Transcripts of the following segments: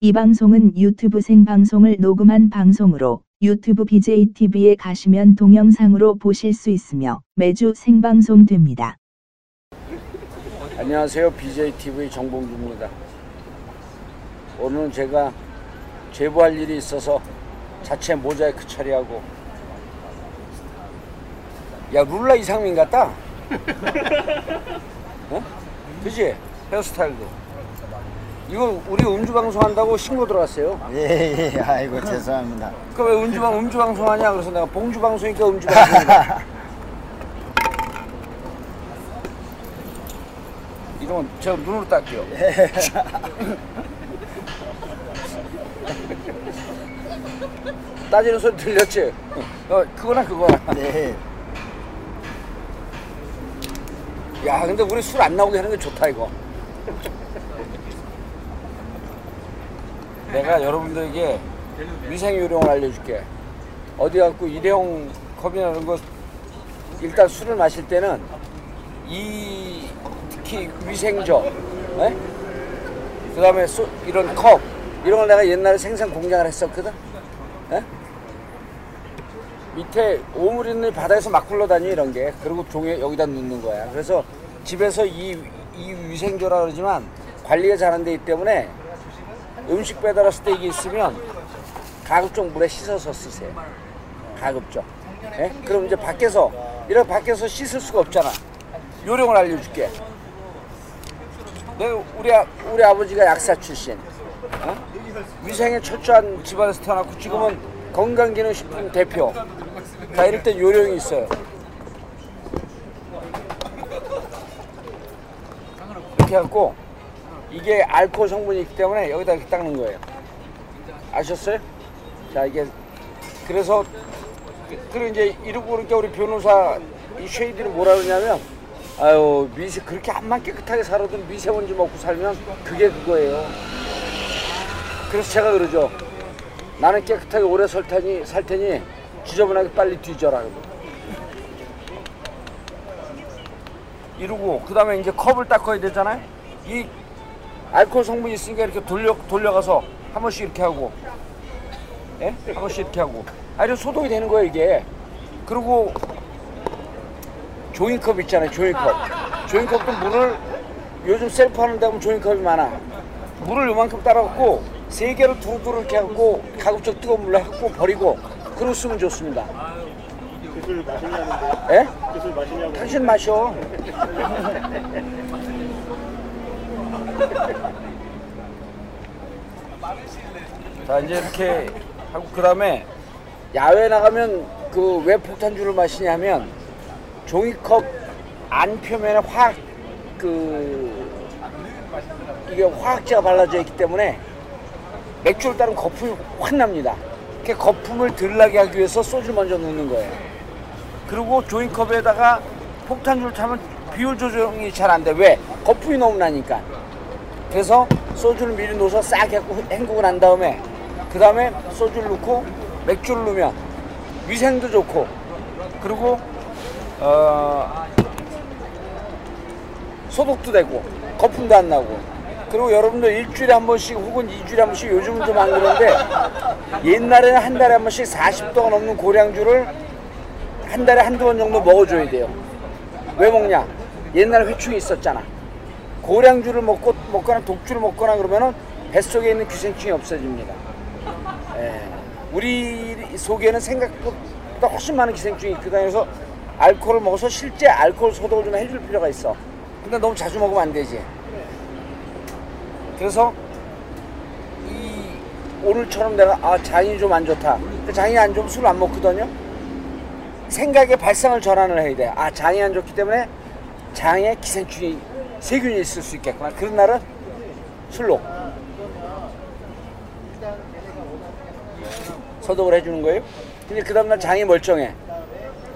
이 방송은 유튜브 생방송을 녹음한 방송으로 유튜브 BJTV에 가시면 동영상으로 보실 수 있으며 매주 생방송됩니다. 안녕하세요. BJTV 정봉주입니다. 오늘은 제가 제보할 일이 있어서 자체 모자이크 처리하고 야 룰라 이상민 같다. 어? 그지? 헤어스타일도. 이거 우리 음주 방송 한다고 신고 들어갔어요. 예, 예, 아이고 죄송합니다. 그왜 음주 방 음주 방송 하냐? 그래서 내가 봉주 방송이니까 음주 방송이다. 이러면 제가 눈으로 딸게요. 따지는 소리 들렸지? 어, 그거나 그거나. 네, 야, 근데 우리 술 안 나오게 하는 게 좋다, 이거. 내가 여러분들에게 위생 요령을 알려줄게. 어디 갖고 일회용 컵이나 이런 거 일단 술을 마실 때는 이 특히 위생저, 그 다음에 이런 컵 이런 걸 내가 옛날에 생산 공장을 했었거든. 에? 밑에 오물 있는 바다에서 막 굴러다니 이런 게 그리고 종에 여기다 넣는 거야 그래서 집에서 이, 이 위생조라 그러지만 관리가 잘안 되기 때문에 음식 배달 왔을 때 이게 있으면 가급적 물에 씻어서 쓰세요. 가급적. 예? 그럼 이제 밖에서 이렇게 밖에서 씻을 수가 없잖아. 요령을 알려줄게. 내가 우리, 아, 우리 아버지가 약사 출신. 어? 위생에 철저한 집안에서 태어났고 지금은 건강기능식품 대표. 자 이럴 때 요령이 있어요. 이렇게 해갖고 이게 알코올 성분이 있기 때문에 여기다 이렇게 닦는 거예요 아셨어요? 자 이게 그래서 그- 그리고 이제 이러고 그러니까 우리 변호사 이 쉐이드는 뭐라 그러냐면 아유 미세 그렇게 암만 깨끗하게 살아도 미세먼지 먹고 살면 그게 그거예요 그래서 제가 그러죠 나는 깨끗하게 오래 살 테니, 살 테니 지저분하게 빨리 뒤져라. 이러고 그 다음에 이제 컵을 닦아야 되잖아요. 이 알코올 성분이 있으니까 이렇게 돌려 돌려가서 한 번씩 이렇게 하고, 예? 한 번씩 이렇게 하고, 아 이런 소독이 되는 거예요 이게. 그리고 조인컵 있잖아요 조인컵. 조인컵도 물을 요즘 셀프 하는 데 보면 조인컵이 많아. 물을 요만큼 따라갖고 세 개를 두루두루 이렇게 하고 가급적 뜨거운 물로 해갖고 버리고 그러고 쓰면 좋습니다. 그술 마시냐는데 예? 그술 마시냐고 당신 마셔. 자 이제 이렇게 하고 그 다음에 야외 나가면 그 왜 폭탄주를 마시냐면 종이컵 안 표면에 화학 그 이게 화학제가 발라져 있기 때문에 맥주를 따르면 거품이 확 납니다. 그 거품을 덜 나게 하기 위해서 소주를 먼저 넣는 거예요. 그리고 조인컵에다가 폭탄주를 타면 비율 조정이 잘 안 돼. 왜? 거품이 너무 나니까. 그래서 소주를 미리 넣어서 싹 해갖고 헹구고 난 다음에 그 다음에 소주를 넣고 맥주를 넣으면 위생도 좋고 그리고 어 소독도 되고 거품도 안 나고. 그리고 여러분들 일주일에 한 번씩 혹은 이주일에 한 번씩 요즘은 좀 안 그런데 옛날에는 한 달에 한 번씩 40도가 넘는 고량주를 한 달에 한두 번 정도 먹어줘야 돼요. 왜 먹냐? 옛날에 회충이 있었잖아 고량주를 먹고 먹거나 독주를 먹거나 그러면은 뱃속에 있는 기생충이 없어집니다 예. 우리 속에는 생각보다 훨씬 많은 기생충이 있거든 그래서 알코올을 먹어서 실제 알코올 소독을 좀 해줄 필요가 있어 근데 너무 자주 먹으면 안 되지 그래서 이 오늘처럼 내가 아 장이 좀 안 좋다. 그 장이 안 좋으면 술 안 먹거든요. 생각의 발상을 전환을 해야 돼. 아 장이 안 좋기 때문에 장에 기생충이 세균이 있을 수 있겠구나. 그런 날은 술로 소독을 해주는 거예요. 근데 그 다음날 장이 멀쩡해.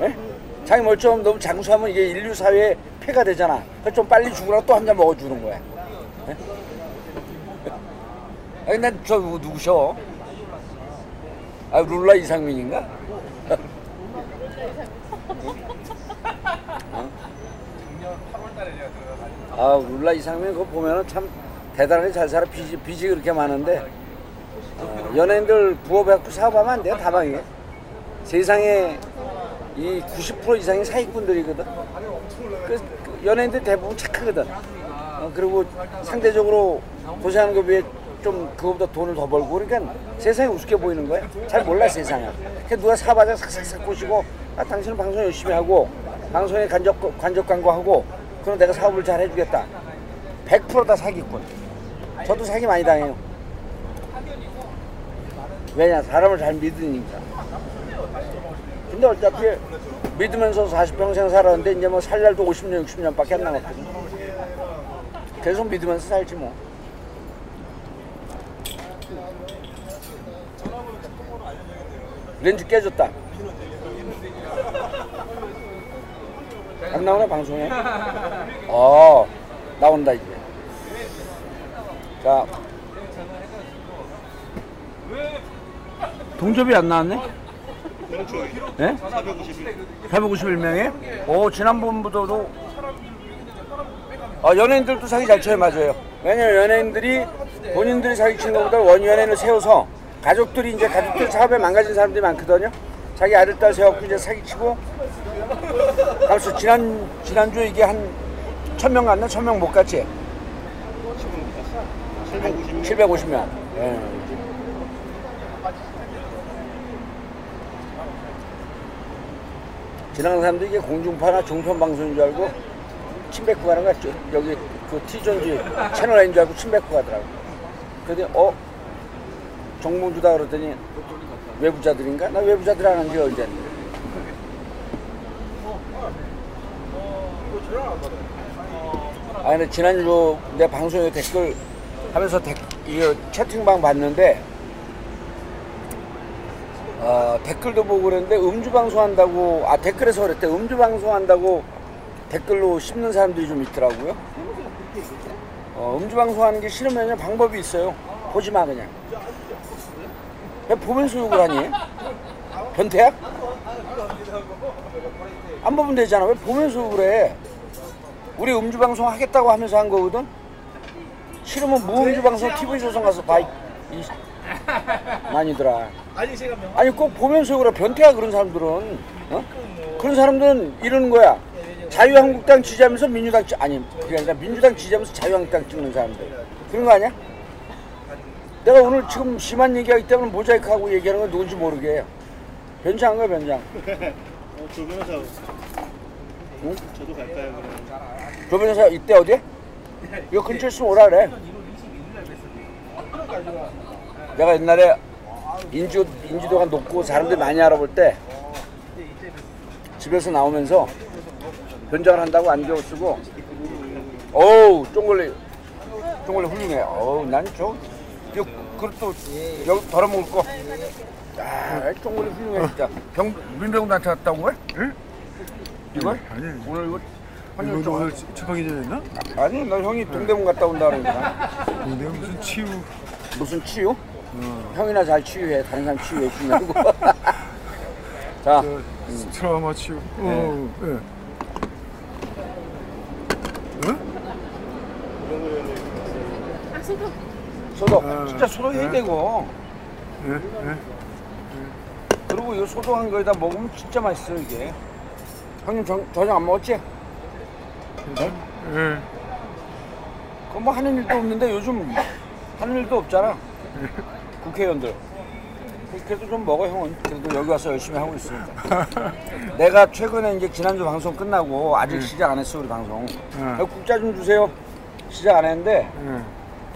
예? 장이 멀쩡하면 너무 장수하면 이게 인류 사회에 폐가 되잖아. 그래서 좀 빨리 죽으라고 또 한 잔 먹어주는 거야. 예? 아니 난저 누구셔? 아 룰라 이상민인가? 아 룰라 이상민 그거 보면은 참 대단하게 잘 살아. 빚이 빚이 그렇게 많은데. 어, 연예인들 부업해갖고 사업하면 안 돼요 다방에. 세상에 이 90% 이상이 사기꾼들이거든. 그, 그 연예인들 대부분 착하거든. 어, 그리고 상대적으로 고생하는 것 비해 좀 그거보다 돈을 더 벌고 그러니까 세상이 우습게 보이는 거야. 잘 몰라 세상을. 그러니까 누가 사바자 삭삭삭 꼬시고 아 당신은 방송 열심히 하고 방송에 간접, 간접 광고하고 그럼 내가 사업을 잘 해주겠다. 100%다 사기꾼. 저도 사기 많이 당해요. 왜냐 사람을 잘 믿으니까. 근데 어차피 믿으면서 40평생 살았는데 이제 뭐 살 날도 50년 60년밖에 안 남았거든. 계속 믿으면서 살지 뭐. 렌즈 깨졌다 안 나오나 방송에? 어 나온다 이제 자 동접이 안 나왔네? 네? 451명에? 오 지난번보다도 아, 연예인들도 사기 잘 쳐요 맞아요 왜냐면 연예인들이 본인들이 사기 치는 것보다 원연예인을 세워서 가족들이 이제 가족들 사업에 망가진 사람들이 많거든요 자기 아들 딸 세워갖고 이제 사기치고 그래서 지난 지난주에 이게 한 천 명 갔나 천 명 못 갔지 750명. 750명. 예. 지나가는 사람들이 이게 공중파나 중편 방송인 줄 알고 침 뱉고 가는 거 같죠? 여기 그 T존지 채널 A인 줄 알고 침 뱉고 가더라고. 그랬더니 어? 정몽주다 그러더니 외부자들인가? 나 외부자들 안한지 언제인데. 아 근데 지난주 내 방송에 댓글 하면서 댓, 이 채팅방 봤는데 어, 댓글도 보고 그랬는데 음주 방송한다고 아 댓글에서 그랬대 음주 방송한다고 댓글로 씹는 사람들이 좀 있더라고요. 어, 음주 방송하는 게 싫으면 방법이 있어요. 보지 마 그냥. 왜 보면서 욕을 하니? 변태야? 안 보면 되잖아. 왜 보면서 욕을 해? 우리 음주 방송 하겠다고 하면서 한 거거든. 싫으면 무음주 방송 TV 조선 가서 봐. 이, 이 많이들아. 아니 꼭 보면서 그래 변태야 그런 사람들은. 어? 그런 사람들은 이러는 거야. 자유한국당 지지하면서 민주당 지 아니 그게 아니라 민주당 지지하면서 자유한국당 찍는 사람들. 그런 거 아니야? 내가 오늘 지금 심한 얘기하기 때문에 모자이크하고 얘기하는 건 누군지 모르게 해요. 변장한 거야 변장. 어, 조 변호사. 응? 저도 갈까요, 그러면? 조 변호사 이때 어디야? 이거 근처에 있으면 오라 그래. 내가 옛날에 인주, 인지도가 높고 사람들이 많이 알아볼 때 집에서 나오면서 변장을 한다고 안경 쓰고 어우 쫑걸리 쫑걸리 훌륭해 어우 난저 그릇도 여기 덜어먹을 거 아, 쫑걸리 훌륭해 진짜 병, 민병단한테 갔다고 왜? 응? 이걸? 아니, 오늘 이거 환율 좀 오늘 chấp 하기 전에 했나? 아니 너 형이 동대문 갔다 온다 그러니까 내가 무슨 치유 무슨 치유? 형이나 잘 치유해 다른 사람 치유해 주냐고 자저 트라우마 치유. 어, 예. 응? 소독 아, 진짜 소독해야 네. 되고 예, 예. 그리고 이거 소독한 거에다 먹으면 진짜 맛있어 이게 형님 저, 저녁 안 먹었지? 예. 그거 뭐 하는 일도 없는데 요즘 하는 일도 없잖아 국회의원들 그래도 좀 먹어 형은 그래도 여기 와서 열심히 하고 있으니까 내가 최근에 이제 지난주 방송 끝나고 아직 시작 안 했어 우리 방송 응. 국자 좀 주세요 시작 안 했는데 예.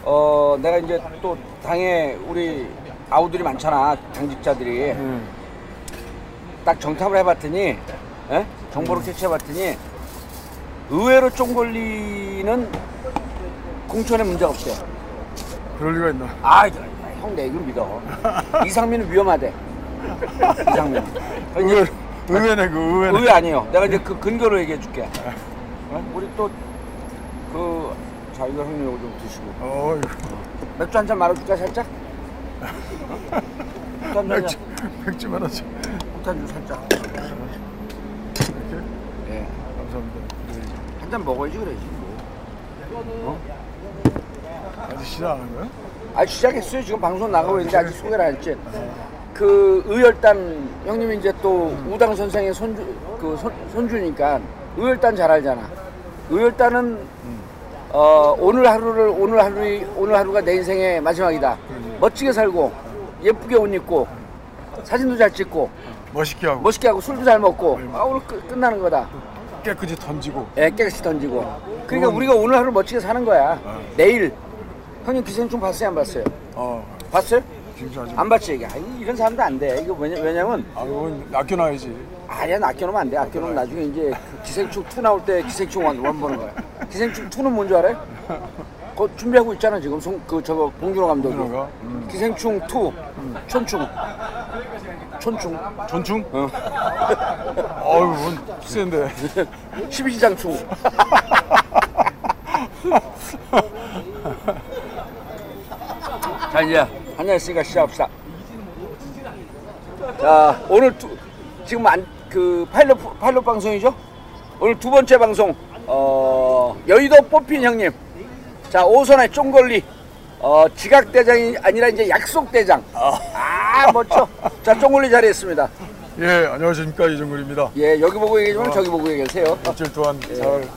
어 내가 이제 또 당에 우리 아우들이 많잖아 당직자들이 예. 딱 정탑을 해봤더니 에? 정보를 캐치해봤더니 의외로 쫑걸리는 공천에 문제가 없대 그럴 리가 있나? 아 형 내 이걸 믿어 이상민은 위험하대 이상민 의외, 의외네, 그 의외네. 의외 아니에요 내가 이제 그 근거로 얘기해 줄게 어? 우리 또 그 자 이거 형님 이거 좀 드시고. 맥주 한 잔 말아줄까 살짝? 어? 맥주 한 맥주, 말하지. 한잔 살짝 이렇게? 예. 감사합니다. 네. 한잔 먹어야지 그래지 뭐. 아직 시작 안한 거야? 아 시작했어요. 지금 방송 나가고 있는데 아직 소개를 안 했지. 그 의열단 형님이 이제 또 우당 선생의 손주 그 손, 손주니까 의열단 잘 알잖아. 의열단은 어, 오늘 하루를 오늘 하루 오늘 하루가 내 인생의 마지막이다. 멋지게 살고 예쁘게 옷 입고 사진도 잘 찍고 멋있게 하고 멋있게 하고 술도 잘 먹고 아, 오늘 끝, 끝나는 거다. 깨끗이 던지고 예, 깨끗이 던지고. 그러니까 우리가 오늘 하루 멋지게 사는 거야. 내일 형님 기생충 봤어요 안 봤어요? 어 봤어요? 아주 안 봤지 이게. 아니, 이런 사람도 안 돼. 이거 왜냐, 왜냐면 아 이건 아껴놔야지 아니야 아껴놓으면 안 돼. 아껴놓으면 나중에 이제 그 기생충 2 나올 때 기생충 1, 원 보는 거야. 기생충 2는 뭔지 알아요? 그거 준비하고 있잖아 지금 송, 그 저거 봉준호 감독이. 음. 기생충 2 촌충. 촌충. 전충? 어. 어휴 뭔 센데 12지장충. 자 이제 한잔 했으니까 시작합시다. 자 오늘 두, 지금 안, 그 파일럿 파일럿 방송이죠? 오늘 두 번째 방송 어, 여의도 뽑힌 형님. 자 오선의 쫑걸리 어, 지각 대장이 아니라 이제 약속 대장. 아 멋져. 자 쫑걸리 자리했습니다. 예 안녕하십니까 이정글입니다 예 여기 보고 얘기하면 저기 보고 얘기하세요. 일주일 동안 잘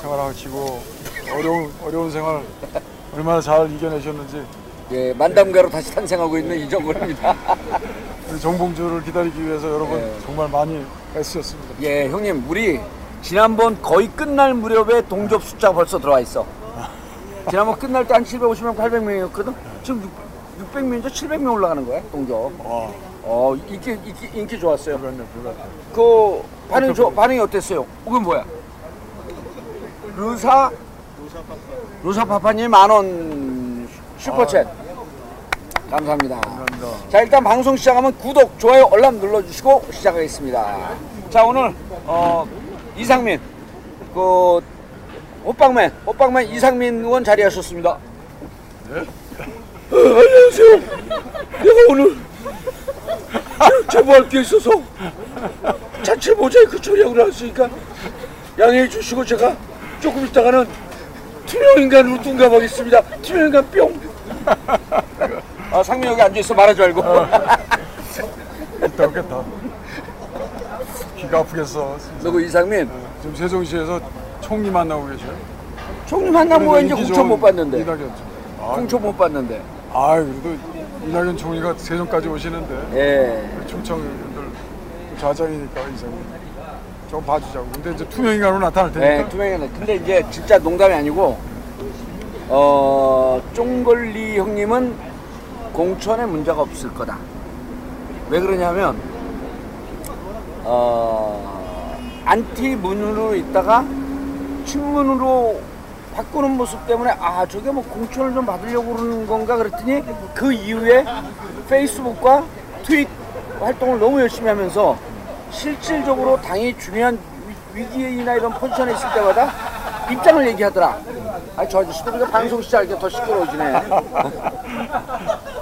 생활하시고 어려운 어려운 생활 얼마나 잘 이겨내셨는지 예, 만담가로 다시 탄생하고 있는 이정근입니다. 우리 정봉주를 기다리기 위해서 여러분 예. 정말 많이 애쓰셨습니다 예, 형님, 우리 지난번 거의 끝날 무렵에 동접 숫자 벌써 들어와 있어. 지난번 끝날 때 한 750명, 800명이었거든? 지금 6, 600명이죠? 700명 올라가는 거야, 동접. 와 어, 인기, 인기, 인기 좋았어요. 그렇네 그렇네 그, 반응이, 좋- 반응이 어땠어요? 이건 뭐야? 루사, 루사파파님 만원 슈퍼챗. 감사합니다. 감사합니다 자 일단 방송 시작하면 구독, 좋아요, 알람 눌러주시고 시작하겠습니다. 자 오늘 어, 이상민 그 호빵맨 호빵맨 이상민 의원 자리하셨습니다. 예? 어, 안녕하세요. 내가 오늘 제- 제보할 게 있어서 자체 모자이크 처리하고 나왔으니까 양해해 주시고 제가 조금 있다가는 투명인간으로 둔갑하겠습니다. 투명인간 뿅. 아 상민 여기 앉아 있어 말하지 말고. 웃다 웃겠다 귀가 아프겠어. 너그 이상민 지금 세종시에서 총리 만나고 계셔요 총리 만나면 이제 공천 못 받는데 아, 공천 못 받는데 아 그래도 이낙연 총리가 세종까지 오시는데 예 충청들 좌장이니까 이상이 좀 봐주자고. 근데 이제 투명인간으로 나타날 네, 테니까. 투명한 근데 이제 진짜 농담이 아니고 어 쫑걸리 형님은 공천에 문제가 없을 거다 왜 그러냐면 어 안티 문으로 있다가 친문으로 바꾸는 모습 때문에 아 저게 뭐 공천을 좀 받으려고 그러는 건가 그랬더니 그 이후에 페이스북과 트윗 활동을 너무 열심히 하면서 실질적으로 당이 중요한 위- 위기나 이런 포지션에 있을 때마다 입장을 얘기하더라. 아, 저 아저씨도 그러니까 방송 시작하니까 더 시끄러워지네.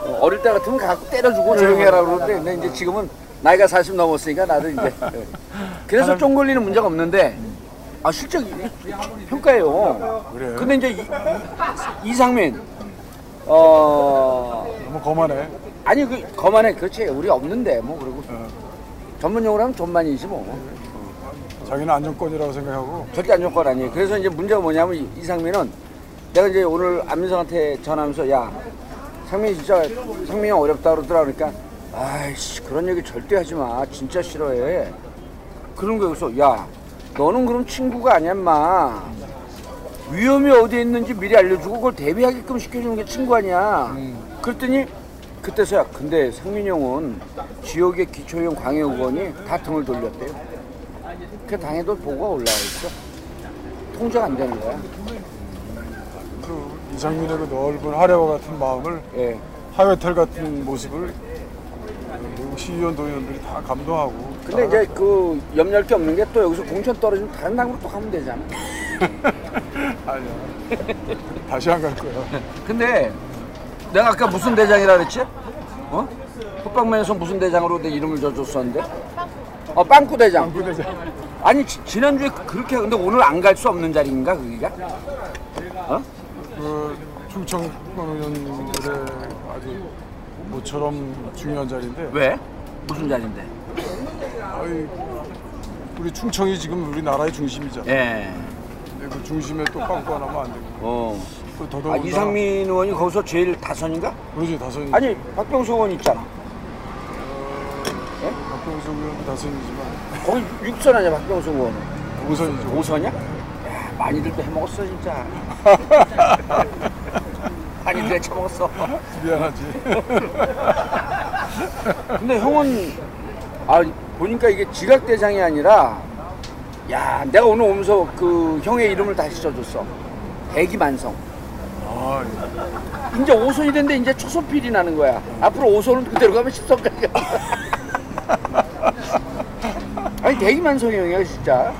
어, 어릴 때 같으면 갖고 때려주고 조용히 해라 그러는데 근데 이제 지금은 나이가 40 넘었으니까 나도 이제. 예. 그래서 쫑 걸리는 문제가 없는데 아, 실적 평가예요. 그래. 근데 이제 이, 이상민, 어, 너무 거만해. 아니 그 거만해 그렇지 우리 없는데 뭐 그리고 어. 전문 용어로 하면 존만이지 뭐 자기는 안정권이라고 생각하고. 절대 안 좋은 건 아니에요 그래서 이제 문제가 뭐냐면 이- 이상민은 내가 이제 오늘 안민성한테 전화하면서 야 상민이 진짜 상민이 형 어렵다 그러더라 그러니까 아이씨 그런 얘기 절대 하지 마 진짜 싫어해 그런 거 여기서 야 너는 그럼 친구가 아니야 마 위험이 어디에 있는지 미리 알려주고 그걸 대비하게끔 시켜주는 게 친구 아니야 그랬더니 그때서야 근데 상민이 형은 지역의 기초형 광역 의원이 다 등을 돌렸대요 그 당에도 보고가 올라와 있어 통제가 안 되는 거야 그 이상민의 그 넓은 하려와 같은 마음을 예. 하회탈 같은 모습을 미국 시의원 도의원들이 다 감동하고. 근데 이제 그 염려할 게 없는 게 또 여기서 공천 떨어지면 다른 당으로 또 가면 되잖아 아니야. 다시 안 갈 거야. 근데 내가 아까 무슨 대장이라 그랬지? 어? 호빵맨에서 무슨 대장으로 내 이름을 져줬었는데? 어 빵꾸 대장 부대장. 아니 지, 지난주에 그렇게 근데 오늘 안 갈 수 없는 자리인가 거기가? 어? 그 충청 공연들의 아주 모처럼 중요한 자리인데 왜? 무슨 자리인데? 아이, 우리 충청이 지금 우리나라의 중심이잖아. 예. 근데 그 중심에 또 빵꾸 하나면 안 되고 어. 또 아, 더더군다나 이상민 의원이 거기서 제일 다선인가? 그러지 다선이 아니 박병수 의원 있잖아. 박병수 의원도 다선이지만 거기 6선 아니야 박병수 의원은? 오선이죠. 5선이야? 야, 많이들 또 해먹었어 진짜. 많이들 해쳐먹었어. 미안하지. 근데 형은 아 보니까 이게 지각대장이 아니라 야 내가 오늘 오면서 그 형의 이름을 다시 써줬어. 대기만성. 아, 이제 5선이 됐는데 이제 초선필이 나는 거야. 앞으로 5선은 그대로 가면 10선까지 가. 아니 대기만성이 형이야 진짜.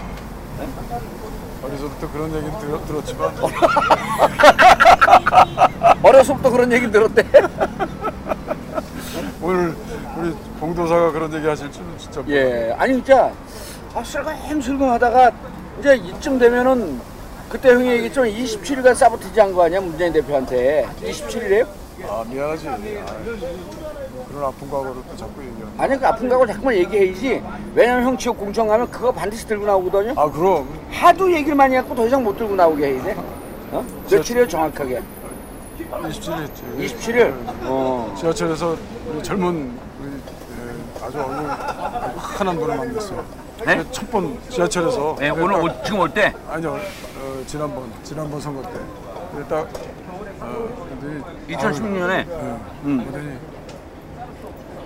어려서부터 그런 얘기는 들, 들었지만 어려서부터 그런 얘기 들었대. 오늘 우리 봉도사가 그런 얘기 하실 줄은 진짜. 예, 아니 진짜 아, 슬금슬금 하다가 이제 이쯤 되면은 그때 형이 얘기했지만 27일간 사보티지 한 거 아니야 문재인 대표한테 27일이에요? 아 미안하지. 아, 그런 아픈 과거를 또 자꾸 얘기하네. 아니 그 아픈 각을 자꾸만 얘기해야지 왜냐면 형 지역 공청 가면 그거 반드시 들고 나오거든요 아 그럼 하도 얘기를 많이 해갖고 더 이상 못 들고 나오게 해야 돼 어? 며칠이에요 정확하게 27일 했지. 27일? 어. 지하철에서 젊은 아주 얼굴 환한 분을 만났어. 네? 첫 번 지하철에서. 네, 오늘 딱- 올- 지금 올 때? 아니요, 어, 지난번 지난번 선거 때. 딱 어, 근데 2016년에 예, 음. 그러더니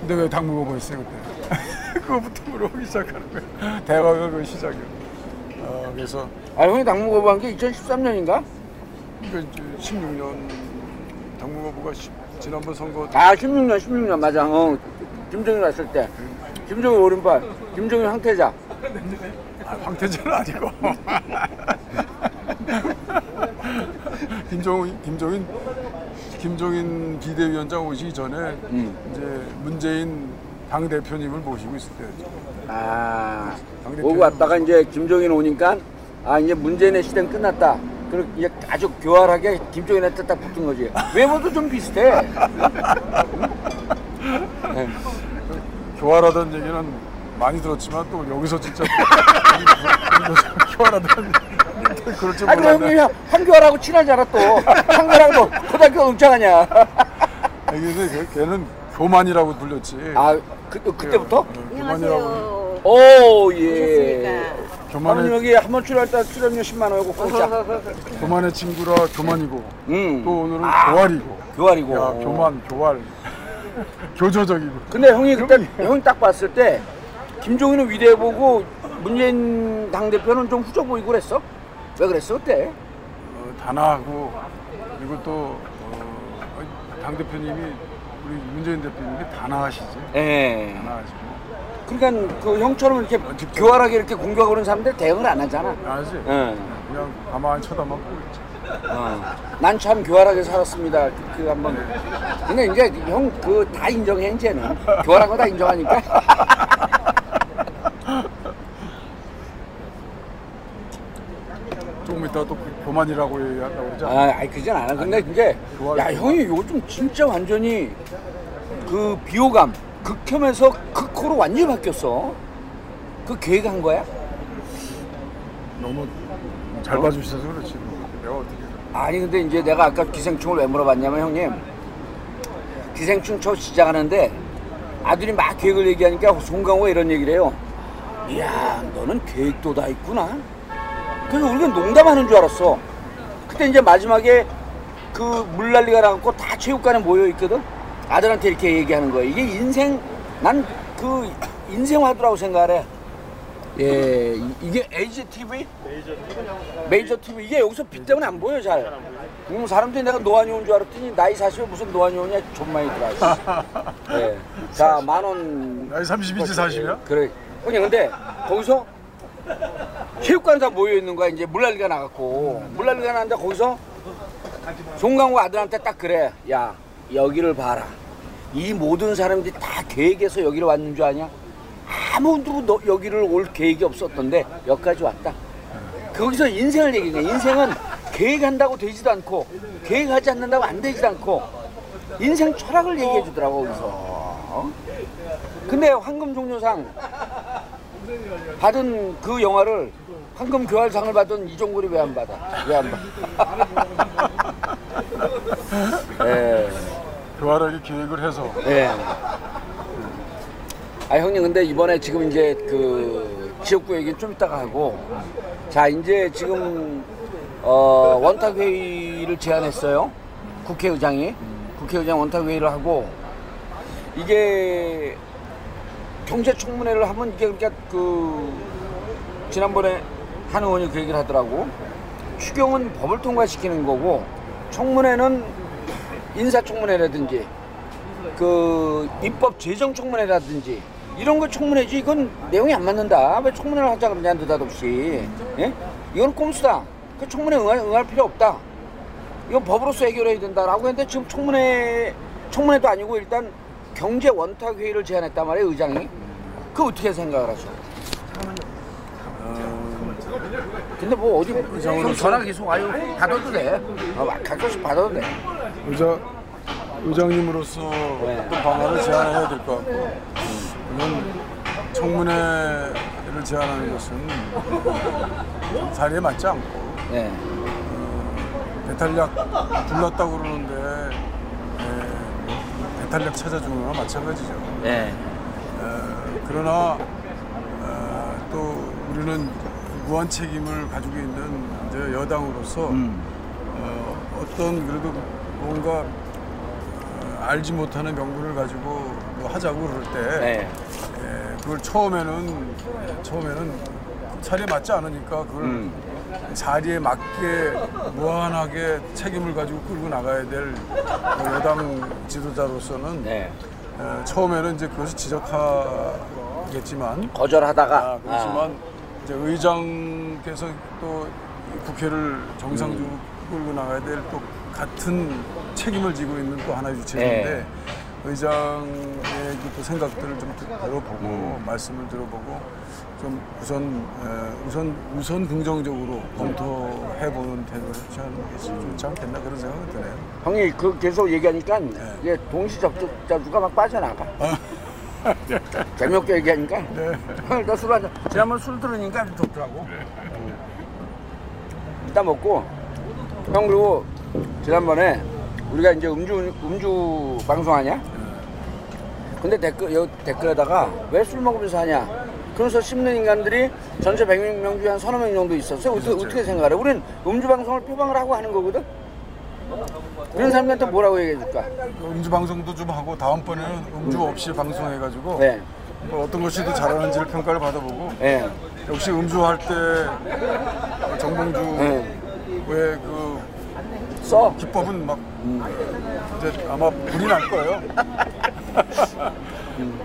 근데 왜 당무고 보였어요 그때? 그거부터 물어보기 시작하는 거야. 대화가 그 시작이야. 어, 그래서 아 형이 당무거부한 게 2013년인가? 그 이제 16년 당무거부가 시- 지난번 선거 아 16년 16년 맞아 어. 김정일 왔을 때 김정일 오른발 김정일 황태자 아, 황태자는 아니고 김종인 김종인 김종인 비대위원장 오시기 전에 음. 이제 문재인 당 대표님을 모시고 있을 때였죠. 아, 오고 왔다가 이제 김종인 오니까 아 이제 문재인의 시대는 끝났다. 그리고 이제 아주 교활하게 김종인한테 딱 붙은 거지. 외모도 좀 비슷해. 네. 교활하다는 얘기는 많이 들었지만 또 여기서 진짜 교활하다는 얘기 그럴 줄아 그럼 몰랐네. 형이 한교활하고 친하잖아 또. 한교활하고 고등학교 응창하냐. 근데 걔- 걔는 교만이라고 불렸지. 아 그, 그때부터? 어, 교만이라고. 안녕하세요. 오 예. 아니 교만의 여기 한번 출연할 때 출연료 10만 원이고 공짜. 교만의 친구라 교만이고 음. 또 오늘은 교활이고. 교활이고. 야 교만 교활 교조적이고. 근데 형이 그때 형이 딱 봤을 때 김종인은 위대해 보고 문재인 당 대표는 좀 후져 보이고 그랬어? 왜 그랬어 그때? 어, 단아하고 그리고 또 당 대표님이 우리 문재인 대표님이 단아하시지. 예. 단아하시고. 그러니까 그 형처럼 이렇게 직접- 교활하게 이렇게 공격하고 그러는 사람들 대응을 안 하잖아. 알지? 예. 그냥 가만히 쳐다만 보고 있지. 어. 난참 교활하게 살았습니다. 그, 그 한번. 근데 이제 형 그 다 인정해 이제는 교활한 거 다 인정하니까. 조금 이따 또그 교만이라고 얘기한다고 않아? 아, 안 하. 근데 이제. 야 형이 요즘 진짜 완전히 그 비호감 극혐에서 극호로 완전히 바뀌었어. 그 계획한 거야? 너무 잘 봐주셔서 그렇지. 뭐. 내가 어떻게. 아니 근데 이제 내가 아까 기생충을 왜 물어봤냐면 형님 기생충 첫 시작하는데 아들이 막 계획을 얘기하니까 송강호가 이런 얘기를 해요. 이야 너는 계획도 다 있구나. 그래서 우리가 농담하는 줄 알았어. 그때 이제 마지막에 그 물난리가 나갖고 다 체육관에 모여 있거든. 아들한테 이렇게 얘기하는 거야. 이게 인생 난 그 인생화두라고 생각해. 예, 이- 이게 에이지 TV? 메이저 TV 이게 여기서 빛 때문에 안 보여 잘. 음, 사람들이 내가 노안이 온 줄 알았더니 나이 40에 무슨 노안이 오냐 들어. 예. 자, 만 원. 나이 30이지 40이야? 그래. 형님 근데 거기서 체육관 다 모여 있는 거야. 이제 물난리가 나갔고 물난리가 나는데 거기서 송강호 아들한테 딱 그래. 야 여기를 봐라. 이 모든 사람들이 다 계획해서 여기를 왔는 줄 아냐? 아무도 너, 여기를 올 계획이 없었던데 여기까지 왔다. 거기서 인생을 얘기해. 인생은 계획한다고 되지도 않고 계획하지 않는다고 안 되지도 않고 인생 철학을 얘기해 주더라고 거기서. 어? 근데 황금 종려상 받은 그 영화를 황금 교활상을 받은 이종걸이 왜 안 받아? 왜 안 받아? 예. 교활하게 기획을 해서 예. 아 형님 근데 이번에 지금 이제 그 지역구 얘기 좀 이따가 하고. 자 이제 지금 어 원탁 회의를 제안했어요. 국회의장이. 국회의장 원탁 회의를 하고. 이게 경제 청문회를 하면 이게 그러니까 그 지난번에 한 의원이 그 얘기를 하더라고. 추경은 법을 통과시키는 거고 청문회는 인사청문회라든지 그 입법 재정 청문회라든지 이런 거 청문회지? 이건 내용이 안 맞는다. 왜 청문회를 하자 그러냐 느닷없이. 예? 이건 꼼수다. 그 청문회 응할, 응할 필요 없다. 이건 법으로서 해결해야 된다라고 했는데 지금 청문회 청문회도 아니고 일단 경제 원탁 회의를 제안했단 말이에요 의장이. 그 어떻게 생각을 하셔? 근데 뭐 어디 형 전화 계속 와요. 받아도 돼. 어, 가끔씩 받아도 돼. 의장 의장님으로서 어떤 방안을 제안해야 될 것 같고 물론 청문회를 제안하는 것은 자리에 맞지 않고 네. 배탈약 불났다고 그러는데 에, 배탈약 찾아주는 거나 마찬가지죠. 네. 어, 그러나 어, 또 우리는 무한 책임을 가지고 있는 이제 여당으로서 음. 어, 어떤 그래도 뭔가 어, 알지 못하는 명분을 가지고 뭐 하자고 그럴 때 네. 에, 그걸 처음에는 처음에는 자리에 맞지 않으니까 그걸 음. 자리에 맞게 무한하게 책임을 가지고 끌고 나가야 될 여당 지도자로서는 네. 어, 처음에는 이제 그것이 지적하겠지만 거절하다가 아, 그렇지만 이제 의장께서 또 국회를 정상적으로 끌고 나가야 될 또 같은 책임을 지고 있는 또 하나의 주체인데 네. 의장의 그또 생각들을 좀 들- 들어보고 말씀을 들어보고 좀 우선 에, 우선 우선 긍정적으로 검토해보는 태도를 취하는 것이 좋지 않겠나 그런 생각이 드네요. 형이 그 계속 얘기하니까 이게 동시 접촉자 누가 막 빠져나가. 재미없게 얘기하니까. 형 일단 술 한잔. 지난번 술 들으니까 좀 좋더라고. 음. 일단 먹고 형 그리고 지난번에 우리가 이제 음주 음주 방송하냐? 근데 댓글 여기 댓글에다가 왜 술 먹으면서 하냐? 그래서 씹는 인간들이 전체 100명 중에 한 서너 명 정도 있었어요. 어떻게, 어떻게 생각해? 우린 음주 방송을 표방을 하고 하는 거거든. 그런 사람들한테 뭐라고 얘기해 줄까? 음주 방송도 좀 하고 다음번에는 음주 없이 방송해 가지고 네. 뭐 어떤 것이 더 잘하는지를 평가를 받아보고 예. 역시 음주할 때 정봉주 네. 의그 써. 기법은 막 이제 아마 불이 날 거예요.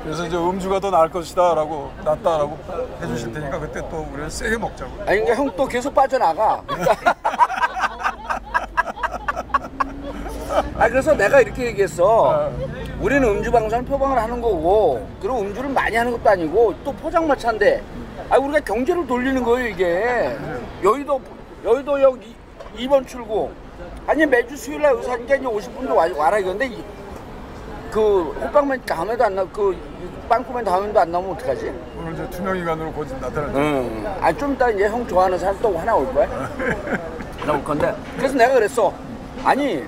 그래서 이제 음주가 더 나을 것이다라고 낫다라고 해주실 테니까 그때 또 우리는 세게 먹자고. 아니 그러니까 형 또 계속 빠져나가. 아 그래서 내가 이렇게 얘기했어. 우리는 음주 방송을 표방을 하는 거고, 그리고 음주를 많이 하는 것도 아니고 또 포장마차인데, 아 우리가 경제를 돌리는 거예요 이게. 여의도 여의도역 2번 출구. 아니 매주 수요일 날 의사니까 이제 50분도 와, 와라 이건데 이- 그 호빵맨 다음에도 안 나, 그 빵꾸맨 다음에도 안 나오면 어떡하지? 오늘 이제 투명인간으로 곧 나타날 때. 응. 아, 좀 이따 이제 형 좋아하는 사람 또 하나 올 거야. 하나 올 건데. 그래서 내가 그랬어. 아니,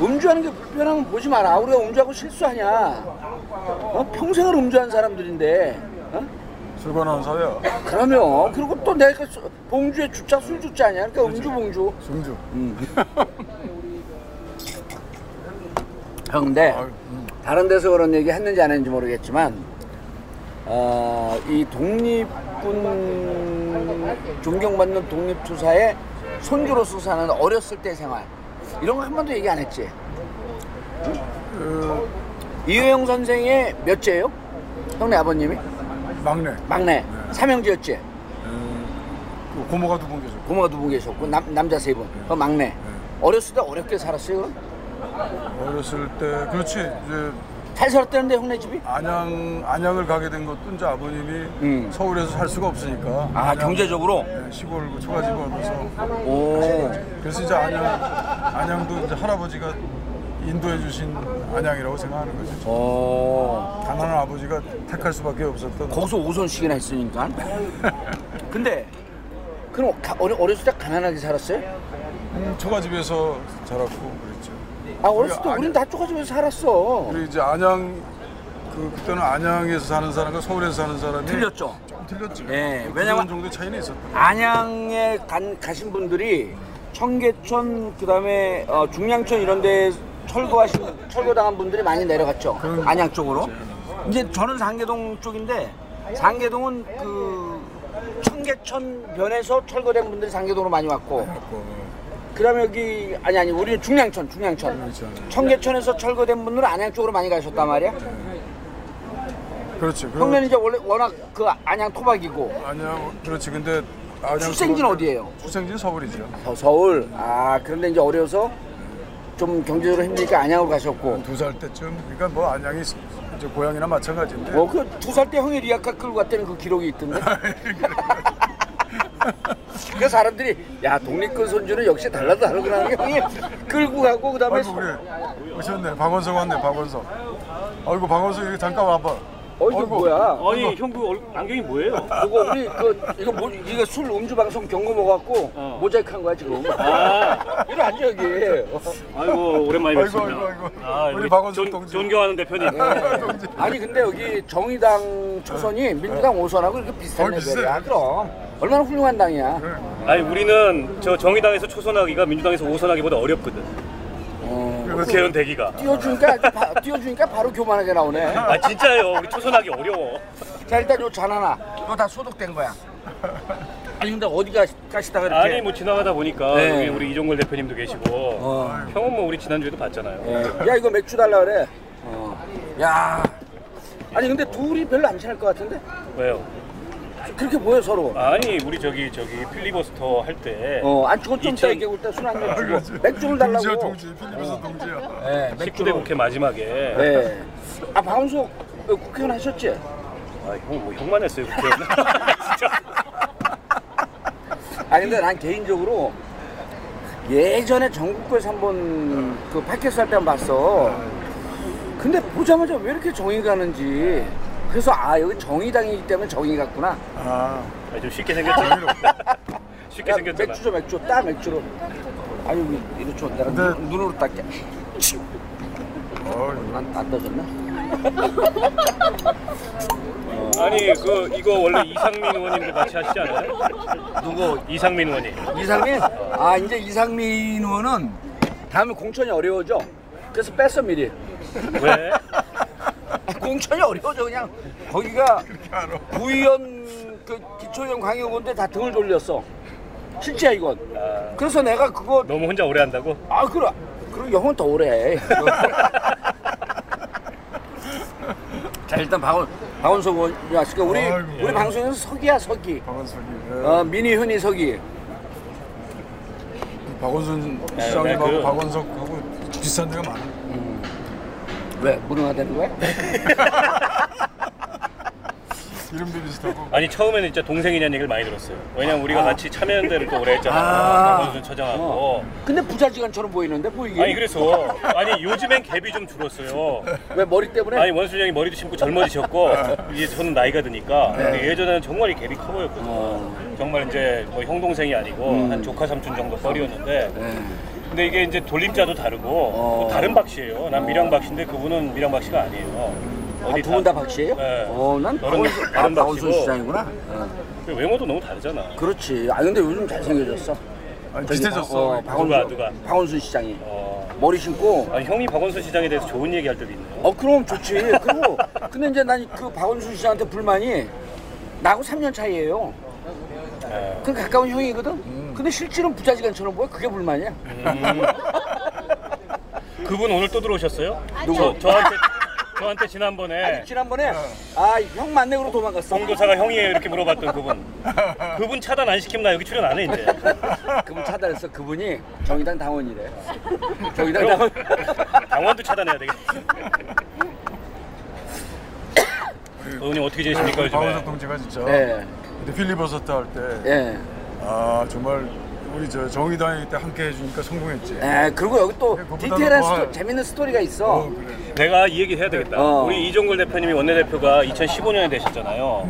음주하는 게 불편하면 보지 마라. 우리가 음주하고 실수하냐. 어? 평생을 음주한 사람들인데. 어? 술관하는 사회야. 그러면. 그리고 또 내가 수- 봉주에 주자 술 주자 아니야. 그러니까 음주 봉주. 승주. 형, 근데 아유, 음. 다른 데서 그런 얘기 했는지 안 했는지 모르겠지만, 어, 이 독립군 존경받는 독립투사의 손주로서 사는 어렸을 때 생활 이런 거 한 번도 얘기 안 했지. 그 이효영 선생의 몇째예요? 형네 아버님이 막내. 막내 삼형제였지. 그 고모가 두 분 계셔. 고모가 두 분 계셨고 남, 남자 세 분. 그 막내. 어렸을 때 어렵게 살았어요. 그럼? 어렸을 때 그렇지 이제 잘 살았다는데 형네 집이? 안양 안양을 가게 된 것도 이제 아버님이 음. 서울에서 살 수가 없으니까 아, 경제적으로? 네, 시골 그 초가집 하면서 오. 그래서 이제 안양 안양도 이제 할아버지가 인도해 주신 안양이라고 생각하는 거죠. 어. 가난한 아버지 가 택할 수밖에 없었던 거기서 오선씩이나 했으니까. 근데 그럼 가- 어려, 어렸을 때 가난하게 살았어요? 음, 초가집에서 자랐고 그랬죠. 아 어렸을 때 우리가 우린 다 쪼가집에서 살았어. 그리고 이제 안양 그 그때는 안양에서 사는 사람과 서울에서 사는 사람이 틀렸죠. 좀 틀렸죠. 예, 그 왜냐면- 정도 차이는 있었던. 안양에 간, 가신 분들이 청계천 그다음에 어, 중량천 이런 데 철거하신 철거당한 분들이 많이 내려갔죠. 안양 쪽으로. 이제 저는 상계동 쪽인데 상계동은 그 청계천 변에서 철거된 분들이 상계동으로 많이 왔고 그다음에 여기 아니 아니 우리는 중량천 중량천. 청계천에서 철거된 분들은 안양 쪽으로 많이 가셨단 말이야. 그렇지. 그 형님 이제 원래 워낙 그 안양 토박이고 안양 그렇지. 근데 안양 출생지는 어디예요? 출생지는 서울이죠. 서- 서울. 아 그런데 이제 어려서 좀 경제적으로 힘드니까 안양으로 가셨고. 두 살 때쯤 그러니까 뭐 안양이 이제 고향이나 마찬가지인데. 어 그 두 살 때 형이 리아카 끌고 갔다는 그 기록이 있던데. 그 사람들이 야 독립군 손주는 역시 달라도 다르구나 형이 끌고 가고 그다음에 아이고 그래 오셨네 박원석 왔네 박원석. 아이고 박원석 여기 잠깐 와봐. 어 이거 뭐야? 아니 형 그 안경이 뭐예요? 이거 우리 그 이거 뭐 이거 술 음주 방송 경고 먹어갖고 어. 모자이크 한 거야 지금. 아, 이리 앉아 여기. 아이고 오랜만에 뵙습니다. 아이고, 아이고. 아, 우리 우리 박원순 존, 동지. 존경하는 대표님. 아니 근데 여기 정의당 초선이 민주당 오선하고 이렇게 비슷한. 레벨이야. 그럼 얼마나 훌륭한 당이야. 아니 우리는 저 정의당에서 초선하기가 민주당에서 오선하기보다 어렵거든. 어, 국회의원 되기가. 띄워주니까 아주 바, 띄워주니까 바로 교만하게 나오네. 아 진짜요. 우리 초선하기 어려워. 자 일단 요 잔 하나. 이거 다 소독된 거야. 아니 근데 어디 가, 가시다가 이렇게. 아니 뭐 지나가다 보니까 네. 여기 우리 이종걸 대표님도 계시고 어. 형은 뭐 우리 지난주에도 봤잖아요. 어. 야 이거 맥주 달라 그래. 어. 야. 아니 근데 둘이 별로 안 친할 것 같은데? 왜요? 그렇게 보여 서로. 아니 우리 저기 저기 필리버스터 할 때 어, 안 죽어 좀2000 얘기하고 있다 술한잔 주고 맥주를 달라고. 동지야 동지 필리버스 동지야. 네, 19대 맥주를. 국회 마지막에 네. 아 박원석 어, 국회의원 하셨지? 아, 형, 뭐 형만 했어요 국회의원. 진짜. 아 근데 난 개인적으로 예전에 전국구에서 한번 그 팟캐스트 할 때 한 번 봤어. 근데 보자마자 왜 이렇게 정이 가는지. 그래서 아 여기 정의당이기 때문에 정이 갔구나. 아 아, 좀 쉽게 생겼잖아. 쉽게 야, 생겼잖아. 맥주 줘 맥주 따 맥주로. 아니 왜줘 내가 근데- 눈, 눈으로 닦게. 어, 안, 안 떠졌나? 아니 그 이거 원래 이상민 의원님도 같이 하시지 않아요? 누구? 이상민 의원님. 이상민? 아 이제 이상민 의원은 다음에 공천이 어려워져. 그래서 뺐어 미리. 왜? 아, 공천이 어려워져 그냥 거기가 부의원 그 기초의원 광역원들 다 등을 돌렸어 실제야 이건 아, 그래서 내가 그거 너무 혼자 오래 한다고? 아 그래 그럼 영은 더 오래 해. 자 일단 박원 박원석 왔으니까 우리 아이고. 우리 방송에서 서기야 서기 박원석이. 예. 어 미니 흔히 서기 박원순 네, 시장님하고 그- 박원석하고 비슷한 데가 많아. 왜 무능하다는 거야? 이름도 비슷하고. 아니 처음에는 진짜 동생이냐는 얘기를 많이 들었어요. 왜냐면 우리가 같이 참여연대를 또 오래 했잖아. 아. 박원순 처장하고. 어. 근데 부자지간처럼 보이는데 보이기 아니 그래서 아니 요즘엔 갭이 좀 줄었어요. 왜 머리 때문에? 아니 원순 형이 머리도 심고 젊어지셨고 이제 저는 나이가 드니까 근데 예전에는 정말 이 갭이 커 보였거든요. 어. 정말 이제 뭐 형 동생이 아니고 음. 한 조카 삼촌 정도 뻘이었는데 네. 근데 이게 이제 돌림자도 다르고 어. 뭐 다른 박씨예요. 난 미랑 박씨인데 그분은 미랑 박씨가 아니에요. 아, 두분 다 박씨예요? 네. 어, 난 너는 박원순, 아, 다른 박원순 박씨고. 시장이구나. 어. 그 외모도 너무 다르잖아. 그렇지. 아 근데 요즘 잘생겨졌어. 아니, 저기 비슷해졌어. 어, 누가, 박원순, 누가? 박원순 시장이 어. 머리 심고. 아니 형이 박원순 시장에 대해서 좋은 얘기 할 때도 있네요. 어 그럼 좋지. 그리고 근데 이제 난 그 박원순 시장한테 불만이 나하고 3년 차이예요. 예. 그 가까운 형이거든. 근데 실제로는 부자지간처럼 보여. 그게 불만이야. 음. 그분 오늘 또 들어오셨어요? 누구? 저, 저한테 저한테 지난번에 아니 지난번에 아 형 만나기로 도망갔어. 홍도사가 형이에요 이렇게 물어봤던 그분. 그분 차단 안 시키면 나 여기 출연 안 해 이제. 그분 차단했어. 그분이 정의당 당원이래. 정의당 그럼 당원. 당원도 차단해야 되겠다. 의원님 어떻게 지내십니까 요즘에? 박원석 동지가 진짜 예. 그때 필리버스터 할 때 예. 아 정말 우리 저 정의당일 때 함께 해주니까 성공했지. 예. 그리고 여기 또 네, 디테일한 더 스토, 재밌는 스토리가 있어. 어, 그래. 내가 이 얘기 해야 되겠다. 어. 우리 이종걸 대표님이 원내대표가 2015년에 되셨잖아요.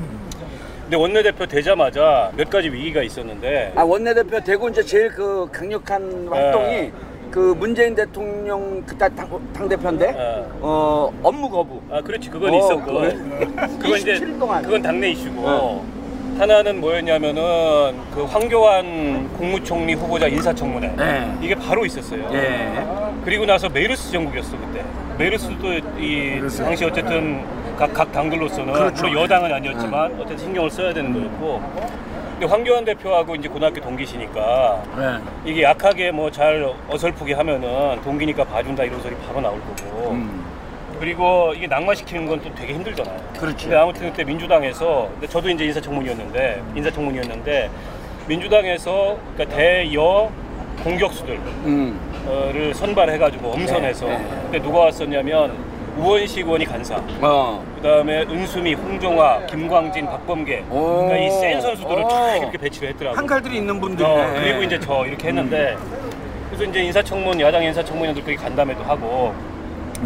근데 원내대표 되자마자 몇 가지 위기가 있었는데 아 원내대표 되고 이제 제일 그 강력한 활동이 그 문재인 대통령 그때 당, 당 대표인데 네. 어 업무 거부. 아 그렇지 그건 어, 있었고 그래. 그건 이제 27일 동안. 그건 당내 이슈고 어. 하나는 뭐였냐면은 그 황교안 국무총리 후보자 인사청문회 네. 이게 바로 있었어요. 예. 그리고 나서 메르스 정국이었어 그때. 메르스도 이 메르스. 당시 어쨌든 각, 각 당들로서는 그렇죠. 물론 여당은 아니었지만 어쨌든 신경을 써야 되는 거였고. 근데 황교안 대표하고 이제 고등학교 동기시니까 예. 이게 약하게 뭐 잘 어설프게 하면은 동기니까 봐준다 이런 소리 바로 나올 거고. 음. 그리고 이게 낙마시키는 건 또 되게 힘들잖아요. 그렇지. 근데 아무튼 그때 민주당에서 근데 저도 이제 인사청문이었는데 인사청문이었는데 민주당에서 그러니까 대여 공격수들 음. 를 선발해가지고 엄선해서 네, 네. 근데 누가 왔었냐면 우원식 의원이 간사 어. 그다음에 은수미, 홍정화, 김광진, 박범계 오. 그러니까 이 센 선수들을 오. 쫙 이렇게 배치를 했더라고 한칼들이 있는 분들이네. 어, 그리고 이제 저 이렇게 했는데 그래서 이제 인사청문 야당 인사청문위원들끼리 간담회도 하고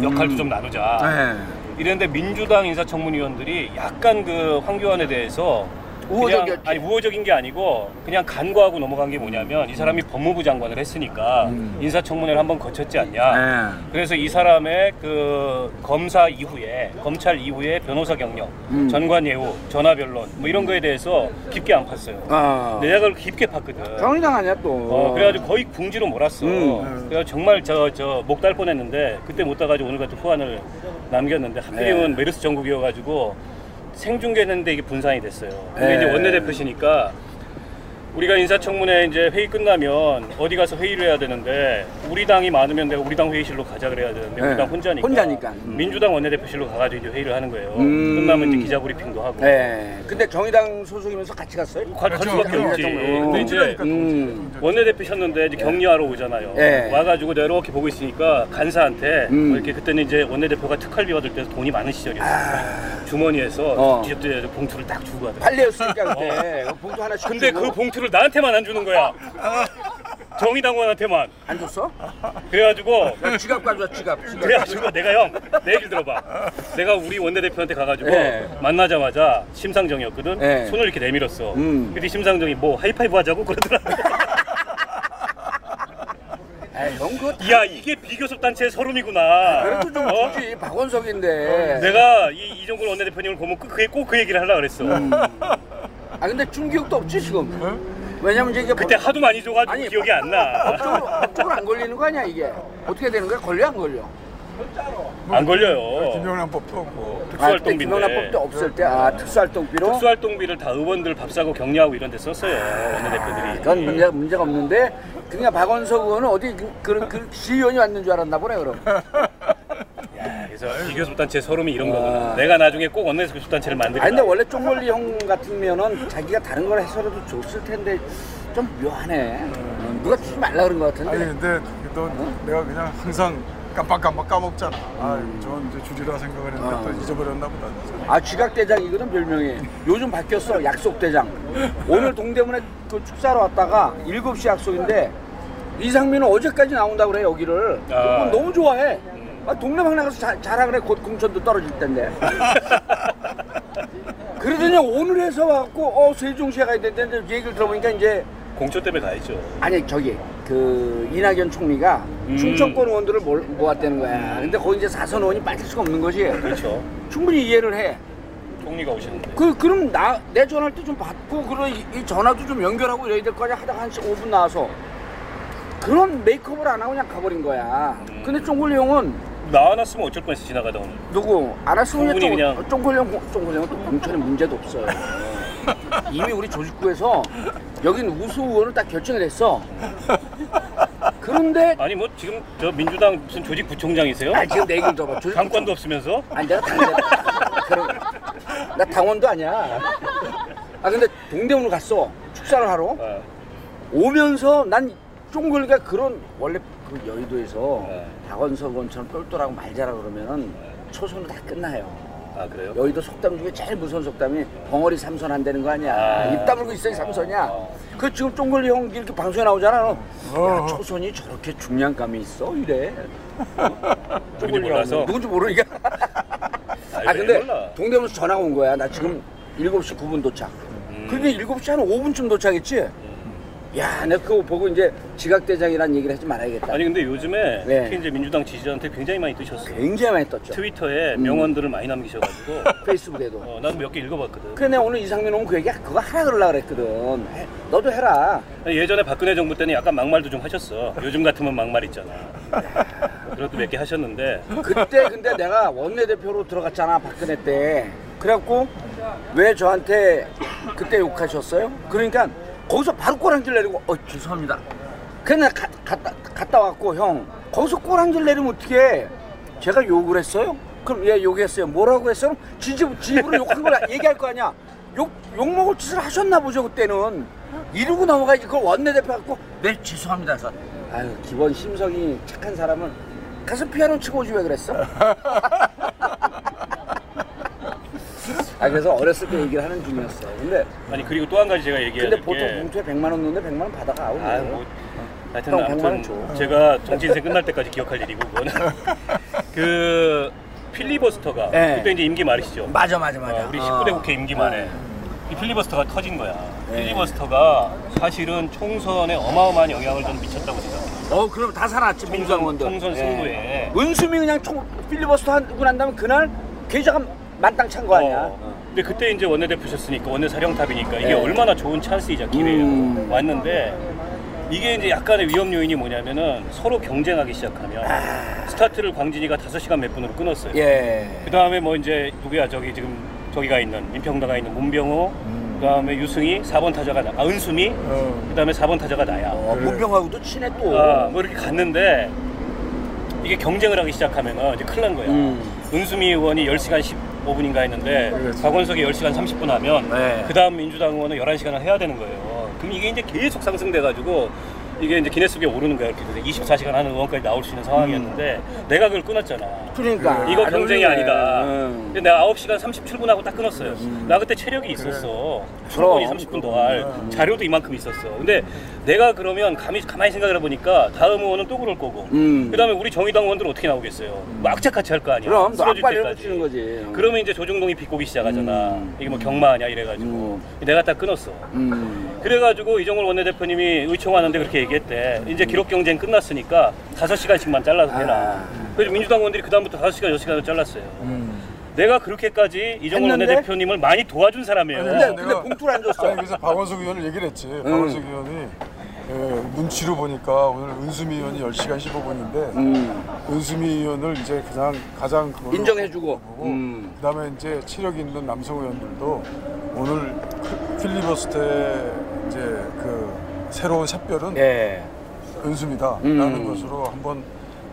역할도 좀 나누자 예. 이랬는데 민주당 인사청문위원들이 약간 그 황교안에 대해서 우호적이었지. 아니 우호적인 게 아니고 그냥 간과하고 넘어간 게 뭐냐면 이 사람이 법무부 장관을 했으니까 인사청문회를 한번 거쳤지 않냐. 예. 그래서 이 사람의 그 검사 이후에 검찰 이후에 변호사 경력, 음. 전관 예우, 전화 변론 뭐 이런 거에 대해서 깊게 안 팠어요. 어. 근데 내가 그걸 깊게 팠거든. 정의당 아니야 또. 어, 그래가지고 거의 궁지로 몰았어. 음. 그래서 정말 저 저목딸 뻔했는데 그때 못 따가지고 오늘 같은 후환을 남겼는데 하필이면 네. 메르스 전국이어가지고 생중계했는데 이게 분산이 됐어요. 근데 네. 이제 원내대표시니까 우리가 인사청문회 이제 회의 끝나면 어디 가서 회의를 해야 되는데 우리 당이 많으면 내가 우리 당 회의실로 가자 그래야 되는데 네. 우리 당 혼자니까, 혼자니까. 음. 민주당 원내대표실로 가가지고 이제 회의를 하는 거예요. 음. 끝나면 이제 기자 브리핑도 하고 네. 근데 정의당 소속이면서 같이 갔어요? 갈, 갈 수밖에 그렇죠. 없지. 정말. 근데 이제 음. 동지. 원내대표셨는데 이제 격려하러 오잖아요. 네. 와가지고 내가 이렇게 보고 있으니까 간사한테 음. 뭐 이렇게 그때는 이제 원내대표가 특활비 받을 때도 돈이 많은 시절이었어요. 주머니에서 어. 봉투를 딱 주고 하더라고. 팔레였으니까 그때 봉투 하나씩 근데 주고. 그 봉투를 나한테만 안 주는 거야. 정의당원한테만. 안 줬어? 그래가지고 야, 지갑 가져와 지갑. 지갑. 그래가지고 내가 형, 내 얘기를 들어봐. 내가 우리 원내대표한테 가가지고 네. 만나자마자 심상정이었거든. 네. 손을 이렇게 내밀었어. 음. 근데 심상정이 뭐 하이파이브 하자고 그러더라고. 에이, 형 그거 다야 이게 비교섭 단체의 서름이구나. 그래도 좀 어? 주지 박원석인데. 내가 이 이종걸 원내대표님을 보면 그- 그게 꼭 그 얘기를 하려고 그랬어. 음. 아 근데 중기억도 없지 지금. 왜냐면 이제 이게 그때 하도 많이 줘가지고 아니, 기억이 안 나. 법적으로, 법적으로 안 걸리는 거 아니야 이게? 어떻게 되는 거야? 걸려 안 걸려? 안 걸려요. 김영란 법도 없고. 아, 그때 특수활동비인데. 김영란 법도 없을 때 아 특수활동비로? 특수활동비를 다 의원들 밥 사고 격려하고 이런 데 썼어요. 원내대표들이. 그건 문제 문제가 없는데 그냥 박원석 의원은 어디 그, 그, 그 시의원이 왔는 줄 알았나 보네 그럼. 야, 그래서 비교섭 단체의 서름이 이런 아. 거구나. 내가 나중에 꼭 원내 교섭 단체를 만들자. 아 근데 원래 쪽멀리 형 같으면은 자기가 다른 걸 해서라도 줬을 텐데 좀 묘하네. 어, 누가 주지 말라 그런 것 아니 같은데. 근데 너 내가 그냥 항상 깜빡깜빡 까먹잖아. 아, 전 이제 주리라 생각을 했는데 어. 또 잊어버렸나 보다. 진짜. 아 지각대장 이거든 별명이. 요즘 바뀌었어 약속대장. 오늘 동대문에 그 축사로 왔다가 7시 약속인데 이상민은 어제까지 나온다고 그래 여기를. 아. 너무 좋아해. 아, 동네방 나가서 자, 자라 그래 곧 공천도 떨어질 텐데. 그러더니 오늘 해서 와갖고 어 세종시에 가야 되는데 얘기를 들어보니까 이제 공천 때문에 가야죠. 아니 저기 그 이낙연 총리가 음. 충청권 의원들을 몰- 모았다는 거야. 근데 거기 이제 사선 의원이 빠질 수가 없는 거지. 그렇죠. 충분히 이해를 해. 총리가 오시는데. 그 그럼 나 내 전화할 때 좀 받고 그런 이, 이 전화도 좀 연결하고 이래야 될 거 아니야 하다가 한 5분 나와서 그런 메이크업을 안 하고 그냥 가버린 거야. 음. 근데 쫑골리 형은 나와놨으면 어쩔 뻔했어 지나가다 오늘. 누구 알았으면 충분히 그냥 쫑골리 형은 또 공천에 문제도 없어요. 이미 우리 조직구에서 여긴 우수 의원을 딱 결정을 했어. 그런데 아니 뭐 지금 저 민주당 무슨 조직 부총장이세요? 아 지금 내 얘기를 들어봐. 조직 당권도 없으면서? 아니 내가 그럼 나 당원도 아니야. 아 근데 동대문을 갔어 축사를 하러 어, 오면서 난 쫑글가 그런 원래 그 여의도에서 네. 박원석 의원처럼 똘똘하고 말 잘하고 그러면은 초선으로 다 끝나요. 아 그래요? 여의도 속담 중에 제일 무서운 속담이 벙어리 삼선 안 되는 거 아니야. 아. 입 다물고 있어야 삼선이야. 어. 그 지금 쫑글리 형 이렇게 방송에 나오잖아. 야, 어. 초선이 저렇게 중량감이 있어 이래. 누군지 몰라서? 누군지 모르니까. 아왜 근데 몰라? 동대문에서 전화가 온 거야. 나 지금 7시 9분 도착. 음. 근데 7시 한 5분쯤 도착했지. 야, 내가 그거 보고 이제 지각대장이라는 얘기를 하지 말아야겠다. 아니 근데 요즘에 네. 특히 이제 민주당 지지자한테 굉장히 많이 뜨셨어요. 굉장히 많이 떴죠. 트위터에 음. 명언들을 많이 남기셔가지고 페이스북에도. 어, 나도 몇 개 읽어봤거든. 그래 내가 오늘 이상민 오면 그 얘기 그거 하라 그러려 그랬거든. 해, 너도 해라. 예전에 박근혜 정부 때는 약간 막말도 좀 하셨어. 요즘 같으면 막말 있잖아. 그것도 몇 개 하셨는데 그때 근데 내가 원내대표로 들어갔잖아 박근혜 때. 그래갖고 왜 저한테 그때 욕하셨어요? 그러니까 거기서 바로 꼬랑질 내리고 어 죄송합니다. 그냥 가, 갔다 갔다 왔고 형 거기서 꼬랑질 내리면 어떻게? 제가 욕을 했어요? 그럼 예 욕했어요. 뭐라고 했어요? 지집 집으로 욕한 걸 얘기할 거 아니야. 욕 욕 먹을 짓을 하셨나 보죠 그때는. 이러고 넘어가야지 그걸 원내대표 갖고 네 죄송합니다. 그래서 아유 기본 심성이 착한 사람은 가서 피아노 치고 오지 왜 그랬어? 아 그래서 어렸을 때 얘기를 하는 중이었어. 근데 아니 그리고 또 한 가지 제가 얘기해야 근데 될 보통 게 봉투에 100만 원 넣는데 100만 원 받아가. 오늘. 아, 뭐 하여튼 형, 100만 원 아무튼 줘. 제가 정치 인생 끝날 때까지 기억할 일이고 그거는 그 필리버스터가 네. 그때 이제 임기 말이시죠. 맞아 맞아 맞아. 어, 우리 어. 19대 국회 임기 말에 이 필리버스터가 터진 거야. 네. 필리버스터가 사실은 총선에 어마어마한 영향을 좀 미쳤다고 생각해요. 어 그럼 다 살았지 민주당원들. 총선 예. 승부에. 은수미 그냥 총 필리버스터 하고 난 다음에 그날 계좌가 만땅 찬 거 아니야. 어. 근데 그때 이제 원내대표셨으니까 원내 사령탑이니까 이게 네. 얼마나 좋은 찬스이자 기회예요. 음. 왔는데 이게 이제 약간의 위험 요인이 뭐냐면은 서로 경쟁하기 시작하면 스타트를 광진이가 5시간 몇 분으로 끊었어요. 아. 예. 그 다음에 뭐 이제 누구야 저기 지금 저기가 있는 민평당가 있는 문병호 그 다음에 유승희 4번 타자가 나, 아 은수미 어. 그 다음에 4번 타자가 나야. 어, 문병하고도 친해 또. 아, 뭐 이렇게 갔는데 이게 경쟁을 하기 시작하면은 이제 큰일 난 거야. 음. 은수미 의원이 10시간 15분인가 했는데 그렇지. 박원석이 10시간 30분 하면 네. 그 다음 민주당 의원은 11시간을 해야 되는 거예요. 그럼 이게 이제 계속 상승돼가지고 이게 이제 기네스북에 오르는 거야. 이렇게 돼서 24시간 하는 의원까지 나올 수 있는 상황이었는데 내가 그걸 끊었잖아. 그러니까. 이거 안 경쟁이. 아니다. 음. 근데 내가 9시간 37분하고 딱 끊었어요. 나 그때 체력이 있었어. 충분히 그럼, 30분 더 할. 자료도 이만큼 있었어. 근데 내가 그러면 가만히, 가만히 생각을 해보니까 다음 의원은 또 그럴 거고. 음. 그 다음에 우리 정의당 의원들은 어떻게 나오겠어요? 뭐 악착같이 할 거 아니야. 그럼 너 쓰러질 때까지. 거지. 그러면 이제 조중동이 비꼬기 시작하잖아. 음. 이게 뭐 경마하냐 이래가지고. 음. 내가 딱 끊었어. 음. 그래가지고 이정걸 원내대표님이 의총하는데 그렇게 얘기 했대. 이제 기록 경쟁 끝났으니까 다섯 시간씩만 잘라서 되라. 아. 그래서 민주당 의원들이 그다음부터 다섯 시간, 여섯 시간을 잘랐어요. 내가 그렇게까지 했는데? 원내대표님을 많이 도와준 사람이에요. 아니, 근데 내가- 근데 봉투를 안 줬어. 아니 그래서 박원석 의원을 얘기를 했지. 박원석 의원이 예, 눈치로 보니까 오늘 은수미 의원이 10시간 15분인데 음. 은수미 의원을 이제 그냥 가장 인정해주고. 음. 그다음에 이제 체력 있는 남성 의원들도 오늘 그 필리버스터의 이제 그 새로운 샛별은 예. 은수미다라는 음. 것으로 한번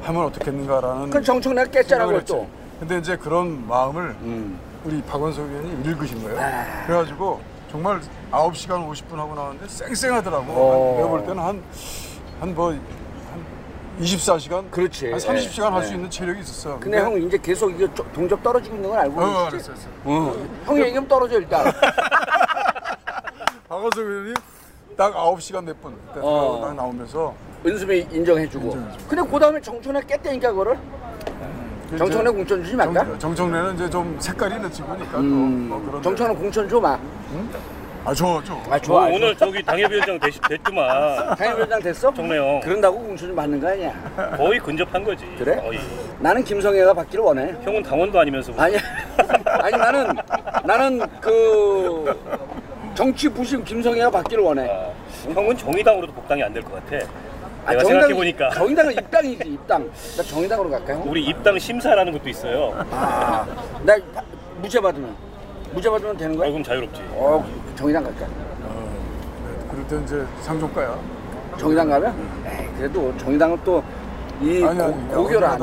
하면 어떻겠는가라는 그 정청래가 깼잖아 생각을 그걸 또. 근데 이제 그런 마음을 음. 우리 박원석 의원이 읽으신 거예요. 아. 그래가지고 정말 9시간 50분 하고 나왔는데 쌩쌩하더라고. 어. 내가 볼 때는 한, 한 뭐, 한 24시간? 그렇지. 한 30시간 할수 네. 있는 체력이 있었어. 근데 형 이제 계속 이게 조- 동작 떨어지고 있는 건 알고 어, 있지? 알았어, 알았어. 어. 형이 얘기하면 떨어져 일단. 박원석 의원이 딱 9시간 몇 분. 그때 어. 딱 나오면서. 은수미 인정해주고. 근데 그 다음에 정청래 깼다니까 그거를. 정청래 공천 주지 말까? 정, 정청래는 이제 좀 색깔이 있는 친구니까 음. 또. 뭐 정청래 공천 줘 마. 아, 줘, 줘. 아 어, 좋아. 오 늘 저기 당협위원장 되시, 됐구만. 당협위원장 됐어? 정래영. 그런다고 공천 좀 받는 거 아니야? 거의 근접한 거지. 그래? 거의. 나는 김성애가 받기를 원해. 형은 당원도 아니면서. 아니, 아니 나는 나는 그 정치 부심 김성애가 받기를 원해. 아, 형은 정의당으로도 복당이 안 될 것 같아. 아, 내가 생각해 보니까 정의당은 입당이지 입당. 나 정의당으로 갈까요? 우리 입당 심사라는 것도 있어요. 아, 나 파- 무죄 받으면 무죄 받으면 되는 아, 거야? 그럼 자유롭지. 어, 정의당 갈까? 네, 그럴 때 이제 상종가야. 정의당 가면? 에이, 그래도 정의당은 또이 아니, 아니, 고결 어디 안.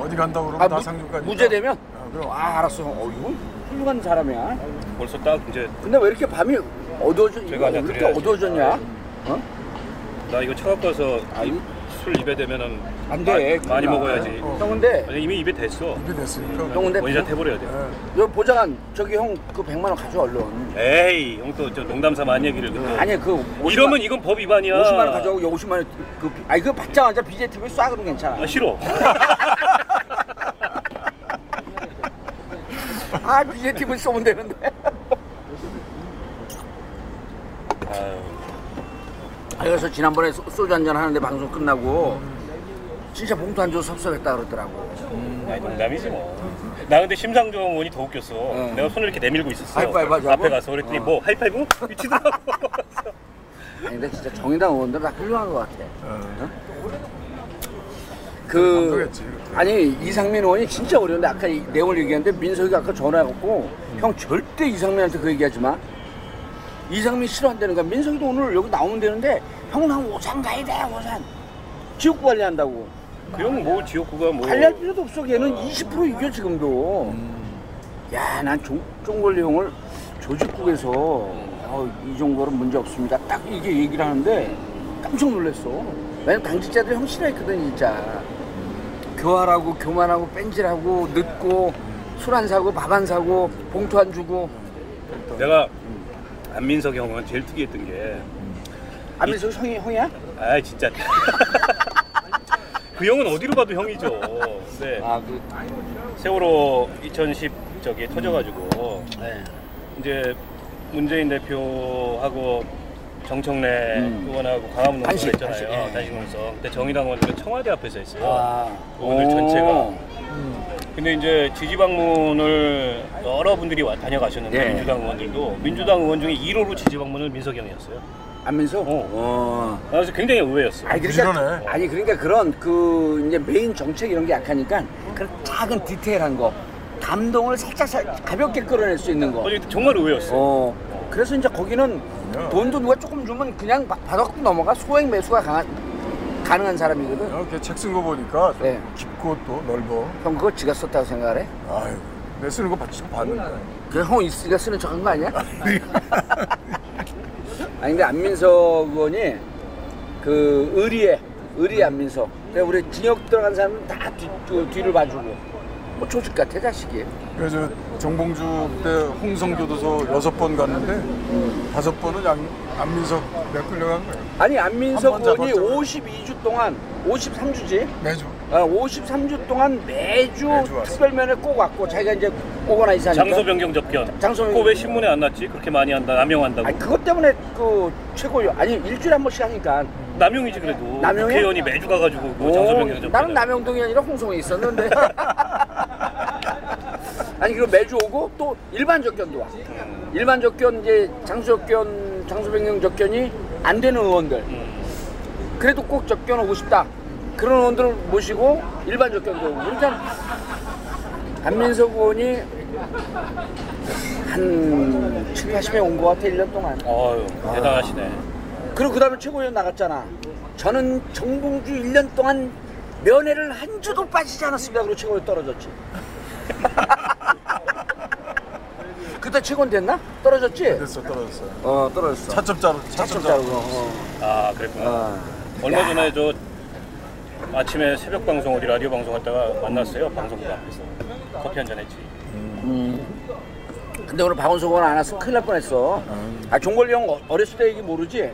어디 간다 그러면 아, 다 무- 상종가니까. 무죄 되면? 아, 그럼. 아, 알았어. 어, 이건 훌륭한 사람이야. 벌써 딱 이제 근데 왜 이렇게 밤이 어두워져? 제가 이거 왜 이렇게 드려야지. 어두워졌냐? 어? 나 이거 차 갖고 와서 아니. 술 입에 대면은 안 돼. 많이. 먹어야지. 형 근데 아니, 이미 입에 됐어. 이게 됐으니까. 형 근데 원샷 해버려야 돼. 예. 여기 보장한 저기 형 그 100만 원 가져 얼른. 에이, 형 또 저 농담 삼아 한 얘기를. 또. 아니 그 50만, 이러면 이건 법 위반이야. 50만 원 가져오고 50만 원그 아니 그 받자마자 BJ TV 쏴 그러면 괜찮아. 아, 싫어. 아 BJ TV 쏘면 되는데. 아, 그래서 지난번에 소- 소주 한잔 하는데 방송 끝나고 진짜 봉투 안 줘서 섭섭했다 그러더라고. 아니 농담이지 뭐. 나 근데 심상정 의원이 더 웃겼어. 응. 내가 손을 이렇게 내밀고 있었어. 하이파이브 하자고? 앞에 가서 그랬더니 뭐 하이파이브? 미치더라고. 아니 근데 진짜 정의당 의원들 다 훌륭한 것 같아. 어. 그 감동했지, 그때. 아니 이상민 의원이 진짜 어려운데 아까 이 내용을 얘기했는데 민석이가 아까 전화해갖고 형 절대 이상민한테 그 얘기하지 마. 이상민 싫어한다는 거야. 민석이도 오늘 여기 나오면 되는데 형 나 오산 가야 돼 오산. 지역 관리한다고. 그 형은 뭐 지역구가 뭐. 관리할 필요도 없어. 걔는 20% 이겨 지금도. 야, 난 종골리 형을 조직국에서 어, 이 정도는 문제 없습니다. 딱 이게 얘기를 하는데 깜짝 놀랐어. 왜냐면 당직자들 형 싫어했거든 진짜. 교활하고 교만하고 뺀질하고 늦고 술 안 사고 밥 안 사고 봉투 안 주고 내가 안민석 형은 제일 특이했던 게, 안민석 형이 형이야? 아 진짜. 그 형은 어디로 가도 형이죠. 네. 아, 그, 세월호 2010 저기 터져가지고 네. 이제 문재인 대표하고 정청래 음. 의원하고 강화문 농성 단식, 했잖아요. 단식, 예. 단식 농성. 근데 정의당 의원들은 청와대 앞에서 했어요. 아, 오늘 오. 전체가. 근데 이제 지지 방문을 여러 분들이 와 다녀가셨는데 예. 민주당 의원들도 민주당 의원 중에 1호로 지지 방문을 민석이 형이었어요. 안민석? 어. 어. 그래서 굉장히 의외였어. 아니 그러니까 부지런해. 아니 그러니까 그런 그 이제 메인 정책 이런 게 약하니까 그런 작은 디테일한 거 감동을 살짝 살 가볍게 끌어낼 수 있는 거. 아니 정말 의외였어. 어. 그래서 이제 거기는 돈도 누가 조금 주면 그냥 바- 받아갖고 넘어가 소액 매수가 강한 가능한 사람이거든. 이렇게 책 쓴 거 보니까 좀 네. 깊고 또 넓어. 형 그거 지가 썼다고 생각해? 아유, 내 쓰는 거 봤지, 봤는데. 그형 있으니까 쓰는 척한 거 아니야? 아니 근데 안민석 의원이 그 의리에 의리 안민석. 그러니까 우리 징역 들어간 사람은 다 뒤, 그 뒤를 봐주고 뭐 조직 같아 자식이. 그래서 정봉주 때 홍성교도소 여섯 번 갔는데 다섯 번은 양, 안민석 내가 끌려간 거예요. 아니 안민석 잡았잖아. 52주 동안 53주지? 매주. 어, 53주 동안 매주, 매주. 특별면에 꼭 왔고 자기가 이제 오거나이즈 하니까 장소 변경 접견. 장소 그거 왜 신문에 안 났지? 그렇게 많이 한다. 남용한다고. 아니 그것 때문에 그 최고 아니 일주일에 한 번씩 하니까 남용이지 그래도. 남용이야? 국회의원이 매주 가가지고 뭐 오, 장소 변경 접견. 나는 남영동이 아니라 홍성에 있었는데 아니 그리고 매주 오고 또 일반 접견도 와 일반 접견 이제 장소 접견 장소 변경 접견이 안 되는 의원들 그래도 꼭 접견 오고 싶다 그런 의원들을 모시고 일반 접견도 오고 그러니까 안민석 의원이 한 7, 80명 온 것 같아 1년 동안 어유 대단하시네. 그리고 그 다음에 최고위원 나갔잖아. 저는 정봉주 1년 동안 면회를 한 주도 빠지지 않았습니다. 그리고 최고위원 떨어졌지. 그때 최고위원 됐나? 떨어졌지? 됐어, 떨어졌어. 어, 떨어졌어. 차점자로, 차점 차점자로. 자르고. 어. 아 그랬구나. 어. 얼마 전에 저 아침에 새벽 방송 어디 라디오 방송 하다가 만났어요. 방송국 앞에서 커피 한잔 했지. 음. 근데 오늘 박원석 의원 안 왔으면 큰일 날 뻔했어. 아, 종걸리 형 어- 어렸을 때 얘기 모르지?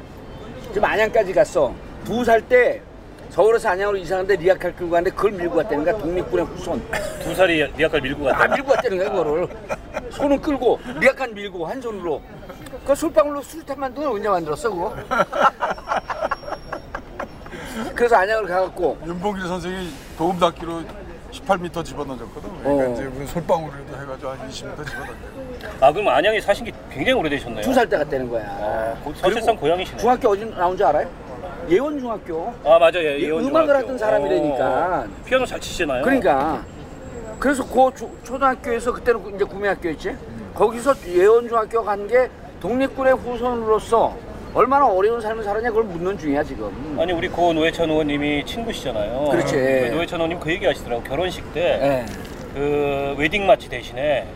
지금 안양까지 갔어. 두 살때 서울에서 안양으로 이사하는데 리아칼 끌고 갔는데 그걸 밀고 갔다는 거야. 독립군의 후손. 두 살이 리아칼 밀고 아 갔다. 밀고 갔다는 거야 그거를 손을 끌고 리약간 밀고 한 손으로 그 술방울로 술탄 만두는 언제 만들었어 그거 그래서 안양을 가갖고 윤봉길 선생이 도움 닫기로 18m 집어던졌거든. 그러니까 어. 이제 무슨 솔방울이라도 해가지고 한 20m 집어던져. 아 그럼 안양에 사신 게 굉장히 오래되셨네요. 두 살 때 갔다는 거야 아, 고- 사실상 고향이시네. 중학교 어디 나온 줄 알아요? 예원 중학교 아 맞아요. 예, 이 예원 음악을 중학교. 하던 사람이라니까. 어, 피아노 잘 치시나요? 그러니까 그래서 그 초- 초등학교에서 그때는 구- 이제 구미학교였지 거기서 예원 중학교 간 게 독립군의 후손으로서 얼마나 어려운 삶을 살았냐 그걸 묻는 중이야 지금 아니 우리 고 노회찬 의원님이 친구시잖아요. 그렇지. 그 노회찬 의원님 그 얘기 하시더라고. 결혼식 때 예. 그 웨딩 마치 대신에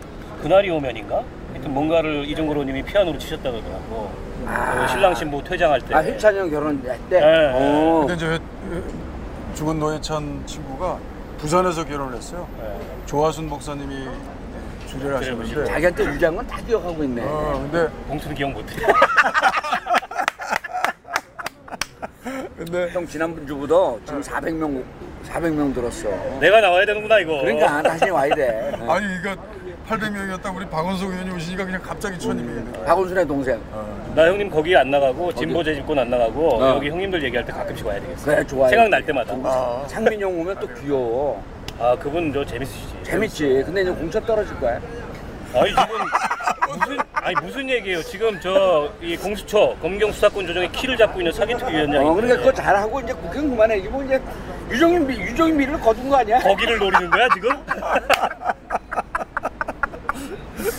그날이 오면인가? 하여튼 뭔가를 이종걸 의원님이 피아노로 치셨다 그러더라고. 그 신랑 신부 퇴장할 때. 아, 휘찬이 형 결혼할 때? 네. 어. 근데 이제 회- 죽은 노예찬 친구가 부산에서 결혼을 했어요. 네. 조화순 목사님이 주례를 하셨는데. 자기한테 유리한 건 다 기억하고 있네. 어, 근데 봉투는 기억 못해. 근데 형 지난번 주보다 지금 400명 400명 들었어. 내가 나와야 되는구나 이거. 그러니까 다시 와야 돼. 아니 이거 800명이었다 우리 박원석 의원이 오시니까 그냥 갑자기 1000명이 되는 거야. 박원순의 동생. 나 형님 거기 안 나가고 진보 재집권 안 나가고 어. 여기 형님들 얘기할 때 가끔씩 와야 되겠어. 그래 좋아요. 생각날 때마다. 아, 창민 형 오면 또 귀여워. 아 그분 저 재밌으시지. 재밌지. 근데 이제 공차 떨어질 거야. 아니 지금 무슨 아니 무슨 얘기예요? 지금 저 이 공수처 검경 수사권 조정의 키를 잡고 있는 사기특위 위원장이 어, 그러니까 그거 잘하고 이제 국회는 그만해. 이거 뭐 이제 유정인 미, 유정인 미를 거둔 거 아니야? 거기를 노리는 거야 지금?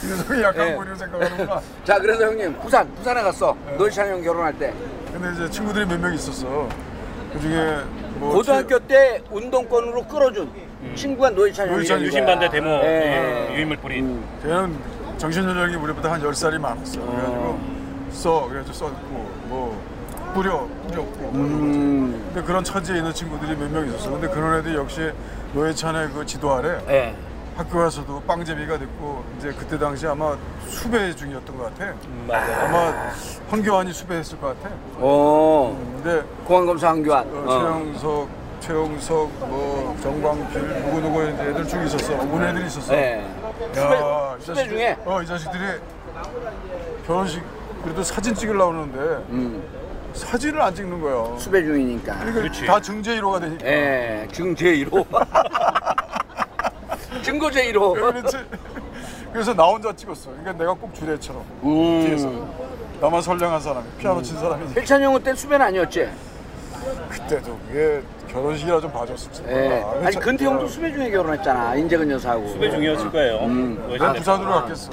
유성이 약간 네. 보려 생각하는구나. 자 그래서 형님 부산 부산에 갔어. 노희찬 형 결혼할 때. 근데 이제 친구들이 몇 명 있었어. 그 중에 뭐 고등학교 때 운동권으로 끌어준 친구가 노희찬 형이. 노희찬 유신 반대 데모 예. 예, 유인물 뿌린. 음. 걔는 정신연령이 우리보다 한 10살이 많았어. 그래가지고 써 그래가지고 썼고 뭐 뿌려 뿌렸고 음. 근데 그런 처지에 있는 친구들이 몇 명 있었어. 근데 그런 애들이 역시 노예찬의 그 지도 아래 예. 학교 가서도 빵제비가 됐고 이제 그때 당시 아마 수배 중이었던 것 같아. 음, 맞아. 아마 황교안이 수배했을 것 같아. 어. 근데 공항검사 한교안. 어, 어. 최영석, 최영석, 뭐 정광필 누구 누구 이제 애들 쭉 있었어. 온 애들이 있었어. 예. 야, 이 수배 자식들- 중에? 어, 이 자식들이 결혼식 그래도 사진 찍으려고 그러는데 음. 사진을 안 찍는 거야. 수배 중이니까. 그러니까. 다 증제 1호가 되니까. 예. 증제1호. 증거제1호. 그렇지. 그래서 나 혼자 찍었어. 그러니까 내가 꼭 주례처럼 음. 뒤에서 나만 선량한 사람이 피아노 친 사람이 혜찬 형은 때 수배는 아니었지? 그때도 그게 결혼식이라 좀 봐줬을지 몰라. 예. 아니 근태 형도 수배 중에 결혼했잖아. 인재근 여사하고. 수배 중이었을 거예요. 음. 뭐난 예전에. 부산으로 갔겠어.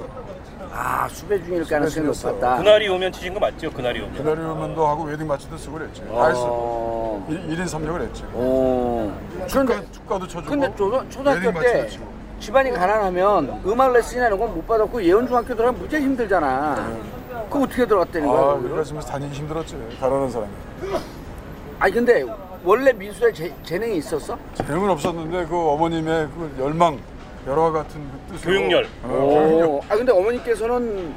아 수배 중일 가능성이 중이었어. 높았다. 그날이 오면 치신 거 맞죠? 그날이 오면. 그날이 오면도 하고 웨딩 마치도 쓰고 그랬지. 다 했어. 어. 1 인 3역을 했지. 어. 축가, 축가도 쳐주고. 근데 초, 초등학교 때. 집안이 가난하면 음악 레슨이나 이런 건 못 받았고 예원중학교 들어가면 무지 힘들잖아. 그거 어떻게 들어갔다는 거야? 아, 지금 다니기 힘들었지. 가라는 사람이. 아니 근데 원래 재, 재능이 있었어? 재능은 없었는데 그 어머님의 그 열망, 열화 같은 그 뜻으로. 교육열. 어. 아 근데 어머니께서는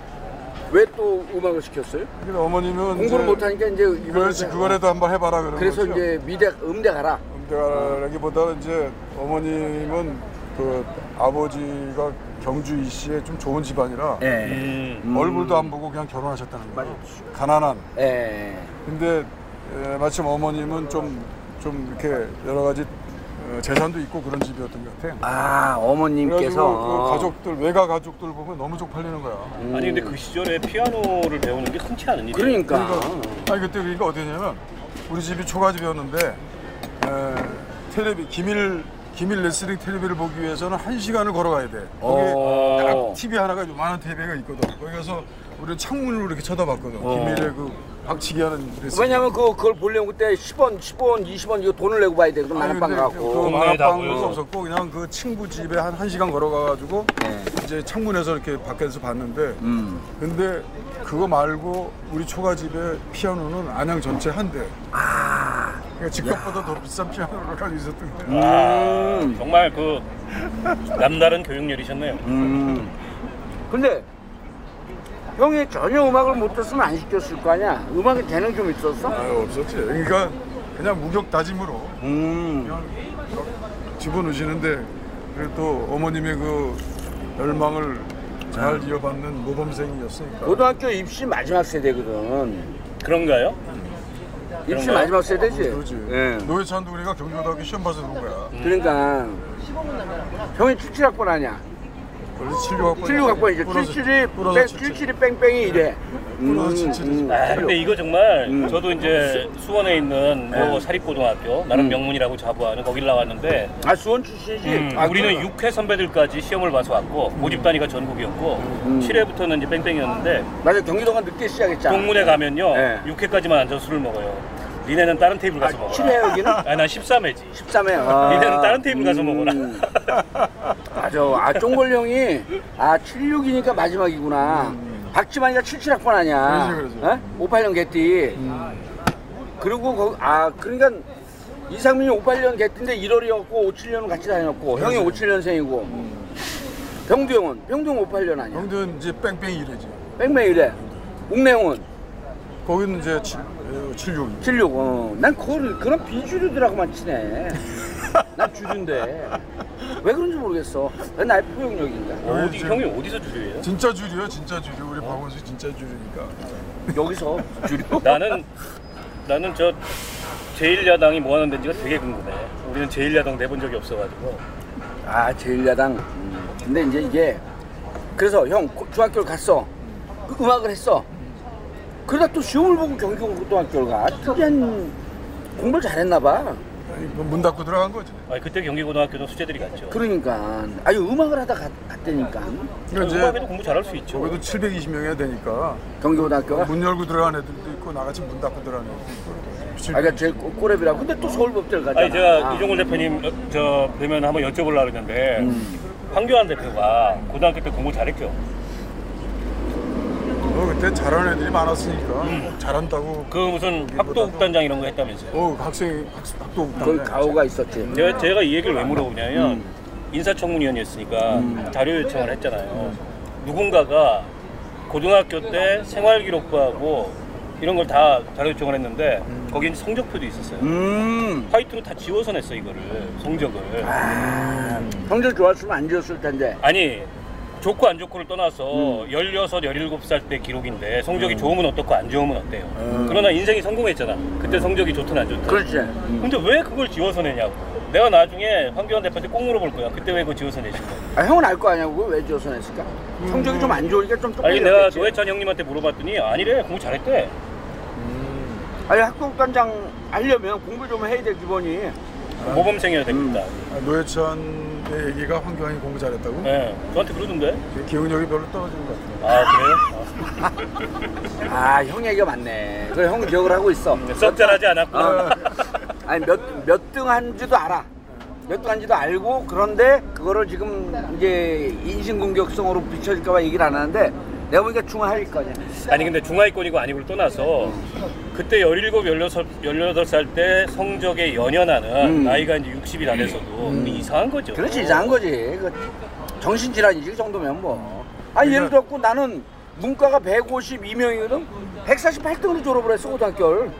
왜 또 음악을 시켰어요? 근데 어머님은 공부를 이제 못하니까 이제 이번에 그렇지 그거라도 한번 해봐라 그런 그래서 거죠. 이제 미대 음대 가라. 음대가라기보다 이제 어머님은 그 아버지가 경주 이씨의 좀 좋은 집안이라 예. 음. 얼굴도 안 보고 그냥 결혼하셨다는 거예요. 가난한. 예. 근데 에, 마침 어머님은 좀, 좀 이렇게 여러 가지 어, 재산도 있고 그런 집이었던 것 같아. 아 어머님께서 그 가족들, 외가 가족들 보면 너무 쪽팔리는 거야. 아니 근데 그 시절에 피아노를 배우는 게 흔치 않은 일이에요. 그러니까. 아니 그때 그러니까 어디냐면 우리 집이 초가집이었는데 에, 텔레비 기밀 기밀 레슬링 텔레비를 보기 위해서는 한 시간을 걸어가야 돼. 거기 어. 딱 TV 하나가 요만한 TV가 있거든. 거기 가서 우리는 창문으로 이렇게 쳐다봤거든. 어. 기밀의 그 박치기 하는 레슬링. 왜냐면 그 그걸 보려면 그때 10원, 10원, 20원 이거 돈을 내고 봐야 돼. 그럼 아니, 만화방 근데 그 가고. 만화방도. 없었고 그냥 그 친구 집에 한 1시간 걸어가가지고 네. 이제 창문에서 이렇게 밖에서 봤는데 음. 근데 그거 말고 우리 초가 집에 피아노는 안양 전체 한 대. 아. 그러니까 집값보다 더 비싼 피아노를 가지고 있었던 거야. 아, 음. 정말 그 남다른 교육열이셨네요. 음. 근데 형이 전혀 음악을 못 했으면 안 시켰을 거 아니야. 음악에 재능 좀 있었어? 아유 없었지. 그러니까 그냥 무격 다짐으로 음. 그냥 집어넣으시는데 그래도 또 어머님의 그 열망을 잘 이어받는 모범생이었으니까. 고등학교 입시 마지막 세대거든. 그런가요? 입시 그런가요? 마지막 세대지. 그렇지. 예. 노회찬도 우리가 경주고등학교 시험 봐서 그런 거야. 그러니까 형이 77학번 아니야. 원래 76학번. 76학번이죠. 77이 뺑, 77이 뺑뺑이 이래. 불어서 77이지. 아, 근데 이거 정말 음. 저도 이제 수원에 있는 뭐 네. 사립고등학교 나름 음. 명문이라고 자부하는 거길 나왔는데 아 수원 출신이지. 음, 아, 우리는 그럼. 6회 선배들까지 시험을 봐서 왔고 모집 단위가 전국이었고 음. 7회부터는 이제 뺑뺑이었는데 맞아 경기도가 늦게 시작했잖아. 동문회 가면요 네. 6회까지만 앉아서 술을 먹어요. 니네는 다른 테이블 가서 먹어라. 7회 여기는 아니 난 13회지. 13회. 아. 니네는 다른 테이블 가서 먹어라. 맞아. 아 쫑골 형이 아 76이니까 마지막이구나. 박지만이가 77학번 아니야. 그러지. 어? 58년 개띠. 그리고 거, 아 그러니까 이상민이 58년 개띠인데 1월이었고 57년은 같이 다녔고 형이 57년생이고 병두 형은 병두 형 58년 아니야 형들은 이제 뺑뺑이 이래지. 뺑뺑 이래 옥내 형은 거기는 이제 7, 76. 76. 어. 난 그걸 그런 비주류들하고만 친해. 난 주류인데 왜 그런지 모르겠어. 왜 나의 포용력인가? 어디 형이 어디서 주류예요? 진짜 줄이요, 진짜 줄이. 우리 박원수 진짜 줄이니까. 여기서 주류? 나는 나는 저 제1야당이 뭐 하는 데인지가 되게 궁금해. 우리는 제1야당 내본 적이 없어가지고. 아 제일야당. 음. 근데 이제 이게 그래서 형 고- 중학교를 갔어. 그 음악을 했어. 그러다 또 시험을 보고 경기고등학교를 가. 특이한 공부를 잘했나 봐. 아니, 뭐문 닫고 들어간 거지. 아니 그때 경기고등학교는 수재들이 갔죠. 그러니까 아니 음악을 하다 갔, 갔다니까 그러니까 음악에도 공부 잘할 수 있죠. 적어도 720명이야 되니까 경기고등학교가. 문 열고 들어간 애들도 있고 나같이 문 닫고 들어간 애들도 있고. 아, 그러니까 제일 꼬- 꼬랩이라고. 근데 또 서울법대를 가잖아. 아니 제가 이종걸 대표님 어, 저 뵈면 한번 여쭤보려고 했는데 음. 황교안 대표가 고등학교 때 공부 잘했죠. 어, 그때 잘하는 애들이 많았으니까 잘한다고. 그 무슨 학도국단장 이런 거 했다면서요. 어, 학생 학, 학도 거기 가오가 있었지. 제가, 제가 이 얘기를 왜 물어보냐면 음. 인사청문위원이었으니까 자료 요청을 했잖아요. 누군가가 고등학교 때 생활기록부하고 이런 걸 다 자료 요청을 했는데 거기 성적표도 있었어요. 음. 화이트로 다 지워서 냈어 이거를 성적을. 아, 성적 좋았으면 안 지었을 텐데. 아니 좋고 안 좋고를 떠나서 음. 16, 17살 때 기록인데 성적이 좋으면 어떻고 안 좋으면 어때요? 음. 그러나 인생이 성공했잖아. 그때 성적이 좋든 안 좋든. 그렇지. 근데 왜 그걸 지워서 내냐고. 내가 나중에 황교안 대표한테 꼭 물어볼 거야. 그때 왜 그거 지워서 내신 거야? 아, 형은 알 거 아니야. 그거 왜 지어서 냈을까? 성적이 좀 안 좋으니까 좀 아니 내가. 노회찬 형님한테 물어봤더니 아니래 공부 잘했대. 아니 학교단장 하려면 공부 좀 해야 돼 기본이. 모범생이어야 됩니다. 아, 노회찬의 얘기가 황교안이 공부 잘했다고? 네, 저한테 그러던데. 기억력이 별로 떨어진 것 같아요. 아 그래요? 아 형 얘기가 맞네. 그래 형 기억을 하고 있어. 아, 썩 잘하지 않았고. 어. 아니 몇 몇 등 한지도 알아. 몇 등 한지도 알고 그런데 그거를 지금 이제 인신공격성으로 비춰질까봐 얘기를 안 하는데 내가 보니까 거냐. 아니 근데 중하위권이고 아니고를 떠나서 그때 17, 16, 18살 때 성적에 연연하는 음. 나이가 이제 60이 다 돼서도 이상한 거죠. 그렇지 이상한 거지. 그 정신질환이지 그 정도면 뭐. 아니 예를 들었고 나는 문과가 152명이거든. 148등으로 졸업을 했어 고등학교를.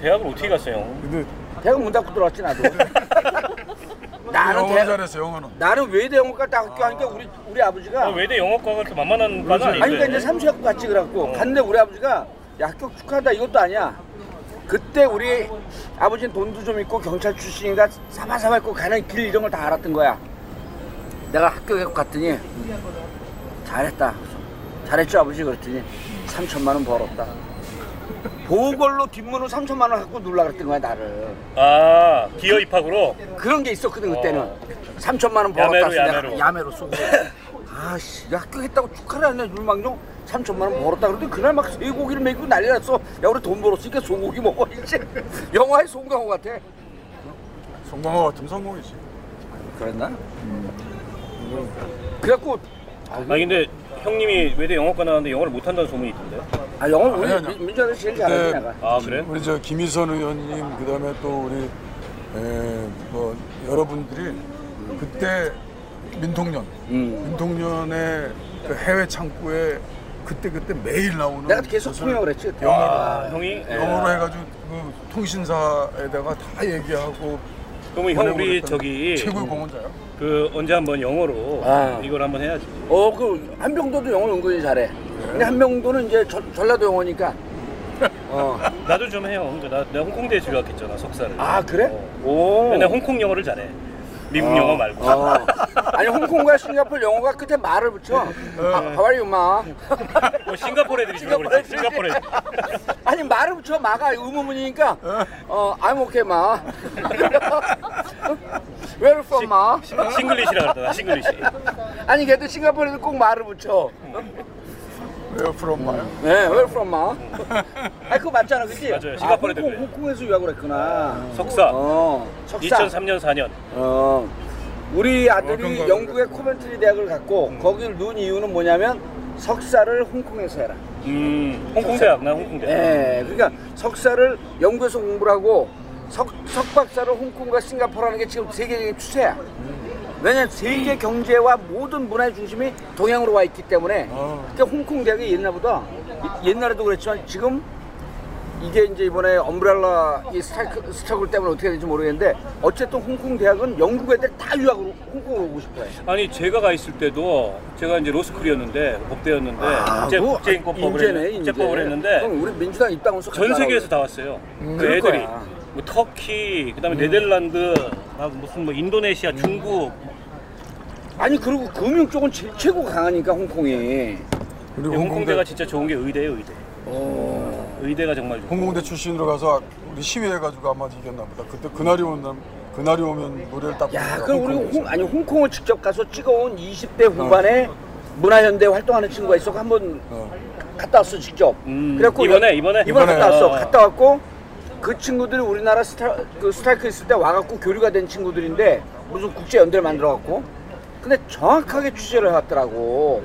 대학을 어떻게 갔어요? 근데 대학 문 닫고 들어왔지 나도. 나는 영어는 대 잘했어, 영어는. 나는 외대 영어과 딱 학교 하니까 우리 우리 아버지가 아, 외대 영어과가 그렇게 만만한 과는 아닌데. 아니 그러니까 이제 삼수학과 같이 그래갖고 갔는데 우리 아버지가 야 합격 축하한다. 이것도 아니야. 그때 우리 아버지는 돈도 좀 있고 경찰 출신이니까 사바사바 입고 가는 길 이런 걸 다 알았던 거야. 내가 학교에 갔더니 잘했다. 잘했죠 아버지? 그랬더니 3천만 원 벌었다. 보걸로 뒷문으로 3천만 원 갖고 놀라 그랬던 거야 나를. 아 기어 입학으로? 그런 게 있었거든 그때는. 어. 3천만 원 벌었다. 야매로, 야매로. 야매로 쏘고. 아씨 야 합격했다고 축하를 하네 줄망정 3천만 원 벌었다 그러더니 그날 막 쇠고기를 먹이고 난리 났어 야 우리 돈 벌었으니까 소고기 먹어 이제 영화의 송강호 같아 것 같으면 성공이지. 그랬나? 그래갖고 아니 근데 형님이 외대 영어과 나왔는데 영어를 못한다는 소문이 있던데 아 영어 우리 아니, 아니. 민- 민주당에서 제일 잘하지 그때 내가 아 그래? 우리 저 김희선 의원님 그다음에 또 우리 에, 뭐 여러분들이 그때 민통년 음. 민통년의 그 해외 창구에 그때 그때 매일 나오는 내가 계속 것을 통역을 했지 그때 영어로 아 형이? 영어로 해가지고 그 통신사에다가 다 얘기하고 그러면 형 우리 저기 최고의 공헌자야. 그 언제 한번 영어로 아. 이걸 한번 해야지 어 그 한병도도 영어 은근히 잘해 근데 한병도는 이제 전, 전라도 영어니까 어. 나도 좀 해요 그러니까 나, 내가 홍콩대에서 유학했잖아 석사를 아 그래? 어. 오 근데 내가 홍콩 영어를 잘해 미국 영어 말고 어. 아니 홍콩과 싱가포르 영어가 끝에 말을 붙여. you, ma? 뭐 싱가포르 애들이 싱가포르 애들이. 싱가포르 애들 아니 마를 붙여 마가 의문문이니까 어 I'm okay, ma. Where from, ma? 싱글리시라 그러더라 싱글리시 아니 걔도 싱가포르에도 꼭 마를 붙여. Where from, ma? 네, Where from, ma? 아 그거 맞잖아, 그치? 맞아요. 아, 싱가포르에도 홍콩, 그래. 홍콩에서 유학을 했구나. 석사 어, 석사. 2003년 4년 어, 우리 어, 아들이 그런 거, 영국의 코벤트리 대학을 갔고 거기를 넣은 이유는 뭐냐면 석사를 홍콩에서 해라. 음 홍콩 대학 나 홍콩 대학 예, 그러니까 석사를 영국에서 공부를 하고 석, 석박사를 홍콩과 싱가포르 하는 게 지금 세계적인 추세야. 왜냐면 세계 경제와 모든 문화의 중심이 동양으로 와 있기 때문에 어. 그러니까 홍콩 대학이 옛날보다 이- 옛날에도 그랬지만 지금 이게 이제 이번에 엄브렐라 이 스타크, 스트러글 때문에 어떻게 될지 모르겠는데 어쨌든 홍콩 대학은 영국 애들 다 유학으로 홍콩으로 오고 싶어요. 아니 제가 가 있을 때도 제가 이제 로스쿨이었는데 법대였는데 국제 국제인권법을 아, 인재. 국제법을 했는데 그럼 우리 민주당 입당원서 전 세계에서 다 왔어요. 그 그럴 애들이 거야. 뭐 터키, 음. 그다음에 네덜란드, 막 무슨 뭐 인도네시아, 중국 아니 그리고 금융 쪽은 제- 최고 강하니까 홍콩이. 그리고 홍콩대 가 홍콩대 진짜 좋은 게 의대예요, 의대. 의대가 정말 좋고. 홍콩대 출신으로 가서 우리 시위해가지고 아마 이겼나 보다. 그때 그날이 오면 그날이 오면 노래를 딱. 야, 부르니까 그럼 우리 홍콩에서. 홍, 아니 홍콩을 직접 가서 찍어온 20대 후반에 문화현대 활동하는 친구가 있어 한번 어. 갔다 왔어 직접. 음, 그래갖고 이번에, 여- 이번에? 이번에 갔다 왔어. 어. 갔다 왔고 그 친구들이 우리나라 스타 그 스트라이크 있을 때 와갖고 교류가 된 친구들인데 무슨 국제 연대를 만들어갖고 근데 정확하게 취재를 해왔더라고.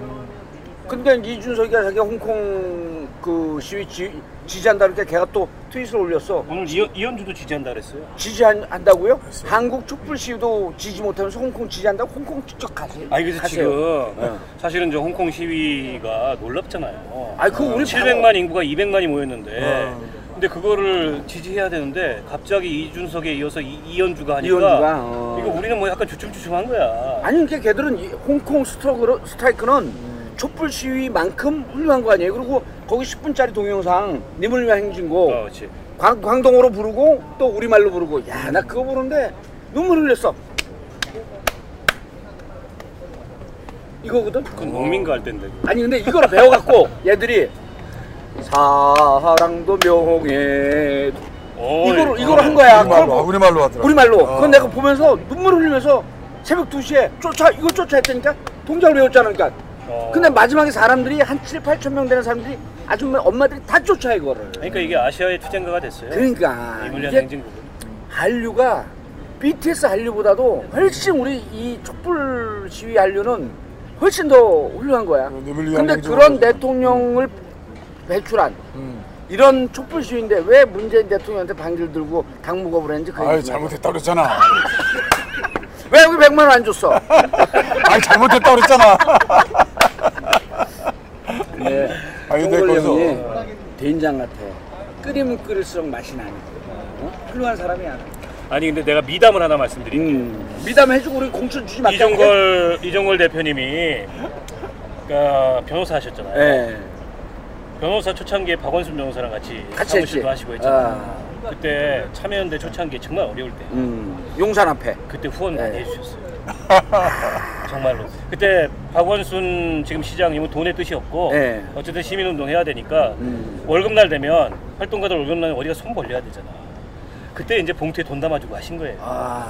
근데 이준석이가 자기가 홍콩 그 시위 지, 지지한다 그러니까 걔가 또 트윗을 올렸어. 오늘 이현, 이현주도 지지한다 그랬어요. 지지한다고요? 한국 촛불 시위도 지지 못하면서 홍콩 지지한다고 홍콩 직접 가세요. 아니 그래서 가세요. 지금 네. 사실은 저 홍콩 시위가 놀랍잖아요. 아니, 그거 우리 700만 인구가 200만이 모였는데 어. 근데 그거를 지지해야 되는데 갑자기 이준석에 이어서 이, 이현주가 하니까 이현주가, 어. 이거 우리는 뭐 약간 주춤주춤한 거야. 아니 그러니까 걔들은 이 홍콩 스트로그 스트라이크는 촛불 시위만큼 훌륭한 거 아니에요. 그리고 거기 10분짜리 동영상 님을 위한 행진곡 어, 그렇지. 광, 광동어로 부르고 또 우리말로 부르고 야 나 그거 보는데 눈물 흘렸어. 이거거든. 그건 농민가 할 텐데. 아니 근데 이걸 배워갖고 얘들이 사랑도 명예 어, 이거를 이걸 한 거야. 우리말로 보- 우리말로 하더라. 우리말로. 어. 그건 내가 보면서 눈물 흘리면서 새벽 2시에 쫓아 이걸 쫓아 했다니까 동작을 외웠잖아 그러니까. 어. 근데 마지막에 사람들이 한 7, 8천 명 되는 사람들이 아줌마 엄마들이 다 쫓아 이거를. 그러니까 이게 아시아의 투쟁가가 됐어요. 그러니까 이게 행진국은. 한류가 BTS 한류보다도 훨씬 우리 이 촛불 시위 한류는 훨씬 더 훌륭한 거야. 어, 근데 그런. 대통령을 배출한 음. 이런 촛불 시위인데 왜 문재인 대통령한테 방귀를 들고 당무겁을 했는지 그 얘기 해봐. 잘못했다 그랬잖아. 왜 여기 100만 원 안 줬어? 아이 잘못했다 그랬잖아. 네. 아니, 근데 거기서- 형이 된장 같아. 끓이면 끓일수록 맛이 나니까. 어? 훌륭한 사람이야. 아니 근데 내가 미담을 하나 말씀드릴게요. 음. 미담 해주고 우리 공천 주지 마. 이종걸 이종걸 대표님이 그러니까 변호사 하셨잖아요. 예. 변호사 초창기에 박원순 변호사랑 같이, 같이 사무실도 했지. 하시고 했잖아요. 아. 그때 참여연대 초창기에 정말 어려울 때 음. 용산 앞에. 그때 후원 많이 네. 해주셨어요. 정말로. 그때 박원순 지금 시장님은 돈의 뜻이 없고 네. 어쨌든 시민운동 해야 되니까 음. 월급날 되면 활동가들 월급날 어디가 손 벌려야 되잖아. 그때 이제 봉투에 돈 담아주고 하신 거예요. 아.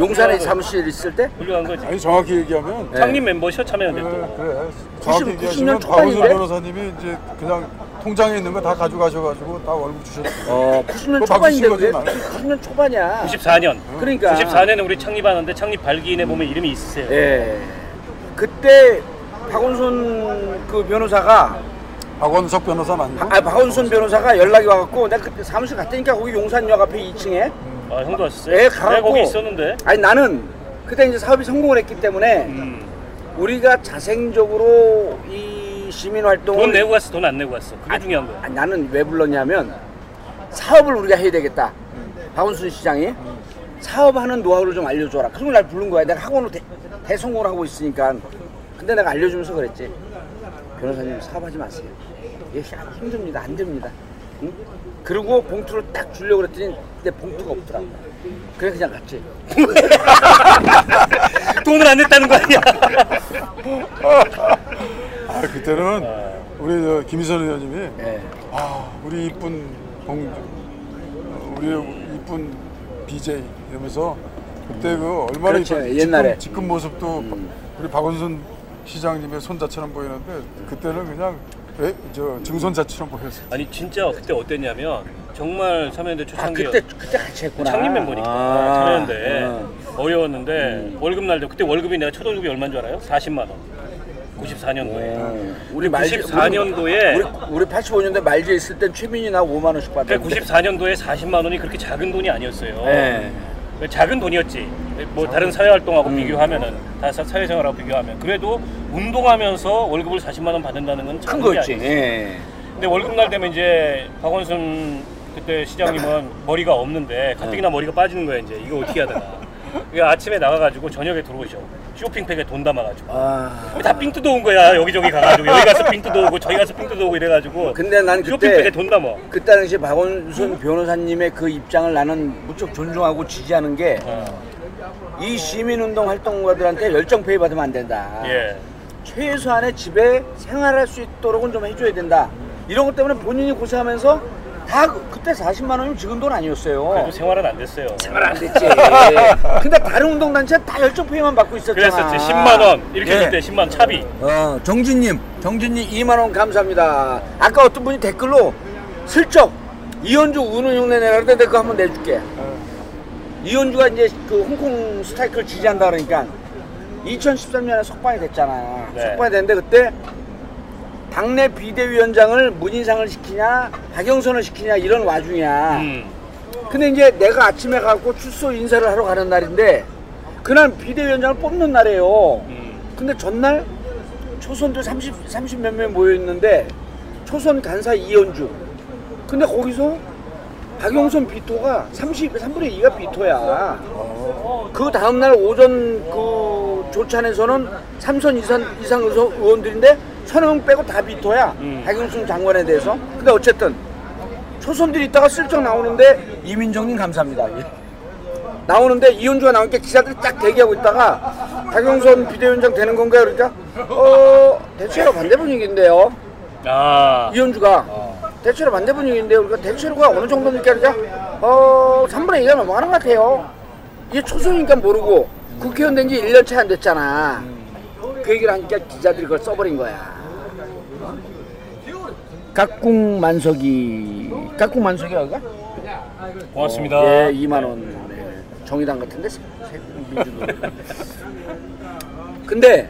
용산에 사무실 있을 때? 훌륭한 거지. 아니 정확히 얘기하면 네. 창립 멤버셔 참여연대 그래, 또. 그래. 90 정확히 90년 얘기하시면 초반인데? 변호사님이 이제 그냥 통장에 있는 거 다 가져가셔가지고 다 월급 주셨어요. 어, 90년 그거 초반인데 왜? 거지, 90년 초반이야. 94년. 그러니까. 94년에 우리 창립하는데 창립 발기인에 보면 이름이 있으세요. 예. 그때 박원순 그 변호사가 박원석 변호사는 아니고. 아, 박원순 변호사가 연락이 와갖고 내가 그때 사무실 갔다니까 거기 용산역 앞에 2층에 아, 형도 왔었어요? 예, 거기 있었는데. 아니 나는 그때 이제 사업이 성공을 했기 때문에 음. 우리가 자생적으로 이 시민 활동을 돈 내고 갔어, 돈 안 내고 갔어. 그게 중요한 거야. 아니, 나는 왜 불렀냐면 사업을 우리가 해야 되겠다. 박원순 시장이 사업하는 노하우를 좀 알려줘라. 그걸 날 부른 거야. 내가 학원을 대, 대성공을 하고 있으니까. 근데 내가 알려주면서 그랬지. 변호사님 사업하지 마세요. 이게 힘듭니다. 안 됩니다. 응? 그리고 봉투를 딱 주려고 그랬더니 내 봉투가 없더라고. 그래 그냥 갔지. 돈을 안 냈다는 거 아니야? 아, 그때는 우리 저 김희선 의원님이 예. 아 우리 이쁜 봉 어, 우리 이쁜 BJ 이러면서 그때 그 얼마나 그렇죠, 이쁜 옛날에. 음. 지금, 지금 모습도 우리 박원순 시장님의 손자처럼 보이는데 그때는 그냥 애, 저 증손자처럼 보였어요. 아니 진짜 그때 어땠냐면 정말 참여연대 아 초창기 그때 그때 같이 했구나. 창립 멤버니까 아, 참여연대 어. 어려웠는데 월급 날때 그때 월급이 내가 첫 월급이 얼마인 줄 알아요? 40만 원. 94년. 94년도에. 어, 우리 말지 94년도에 우리, 우리 85년대 말지에 있을 땐 최민이 나 5만 원씩 그러니까 받았는데 94년도에 40만 원이 그렇게 작은 돈이 아니었어요. 네. 작은 돈이었지. 뭐 다른 사회 활동하고 비교하면은 다 사- 사회생활하고 비교하면 그래도 운동하면서 월급을 40만 원 받는다는 건 큰 거였지. 예. 근데 월급 날 되면 이제 박원순 그때 시장님은 머리가 없는데 가뜩이나 머리가 빠지는 거야 이제 이거 어떻게. 그러니까 아침에 나가가지고 저녁에 들어오셔. 쇼핑백에 돈 담아가지고. 아. 다삥 뜯어온 거야 여기저기 가가지고 여기 가서 삥 뜯어오고 저기 가서 삥 뜯어오고 이래가지고 근데 난 쇼핑백에 그때 돈 담아. 그때 당시 박원순 변호사님의 그 입장을 나는 무척 존중하고 지지하는 게이 어. 시민운동 활동가들한테 열정 페이 받으면 안 된다. 예. 최소한의 집에 생활할 수 있도록은 좀 해줘야 된다. 이런 것 때문에 본인이 고생하면서 다 그- 그때 40만 원이면 지금 돈 아니었어요. 그래도 생활은 안 됐어요. 생활 안 됐지. 근데 다른 운동단체는 다 열정페이만 받고 있었잖아. 그랬었지 10만 원 이렇게 예. 줄때 10만 원 차비. 어, 정진님, 정진님 2만 원 감사합니다. 아까 어떤 분이 댓글로 슬쩍 이현주 우는 흉내 내라 그랬는데 그거 한번 내줄게. 이현주가 이제 그 홍콩 스타이크를 지지한다 그러니까 2013년에 석방이 됐잖아. 네. 석방이 됐는데 그때 당내 비대위원장을 문인상을 시키냐 박영선을 시키냐 이런 와중이야. 음. 근데 이제 내가 아침에 가고 출소 인사를 하러 가는 날인데 그날 비대위원장을 뽑는 날이에요. 음. 근데 전날 초선들 30, 30 몇 명 모여 있는데 초선 간사 이현주. 근데 거기서 박용선 비토가 30, 3분의 2가 비토야. 그 다음날 오전 그 조찬에서는 삼선 이상, 이상 의원들인데 명 빼고 다 비토야. 음. 박용순 장관에 대해서. 근데 어쨌든 초선들이 있다가 슬쩍 나오는데 이민정님 감사합니다. 나오는데 이현주가 나오니까 기자들이 딱 대기하고 있다가 박영선 비대위원장 되는 건가요? 그러니까 어 대체로 반대 분위기인데요. 아. 이현주가 대체로 반대 분위기인데요. 그러니까 대체로가 어느 정도입니까? 그러니까 어 3분의 2가 넘어가는 것 같아요. 이게 초선이니까 모르고 국회의원 된 지 1년 채 안 됐잖아. 그 얘기를 하니까 기자들이 그걸 써버린 거야. 깍꿍 만석이 깍꿍 만석이야 그가? 고맙습니다. 예, 2만 원. 네. 정의당 같은데. 근데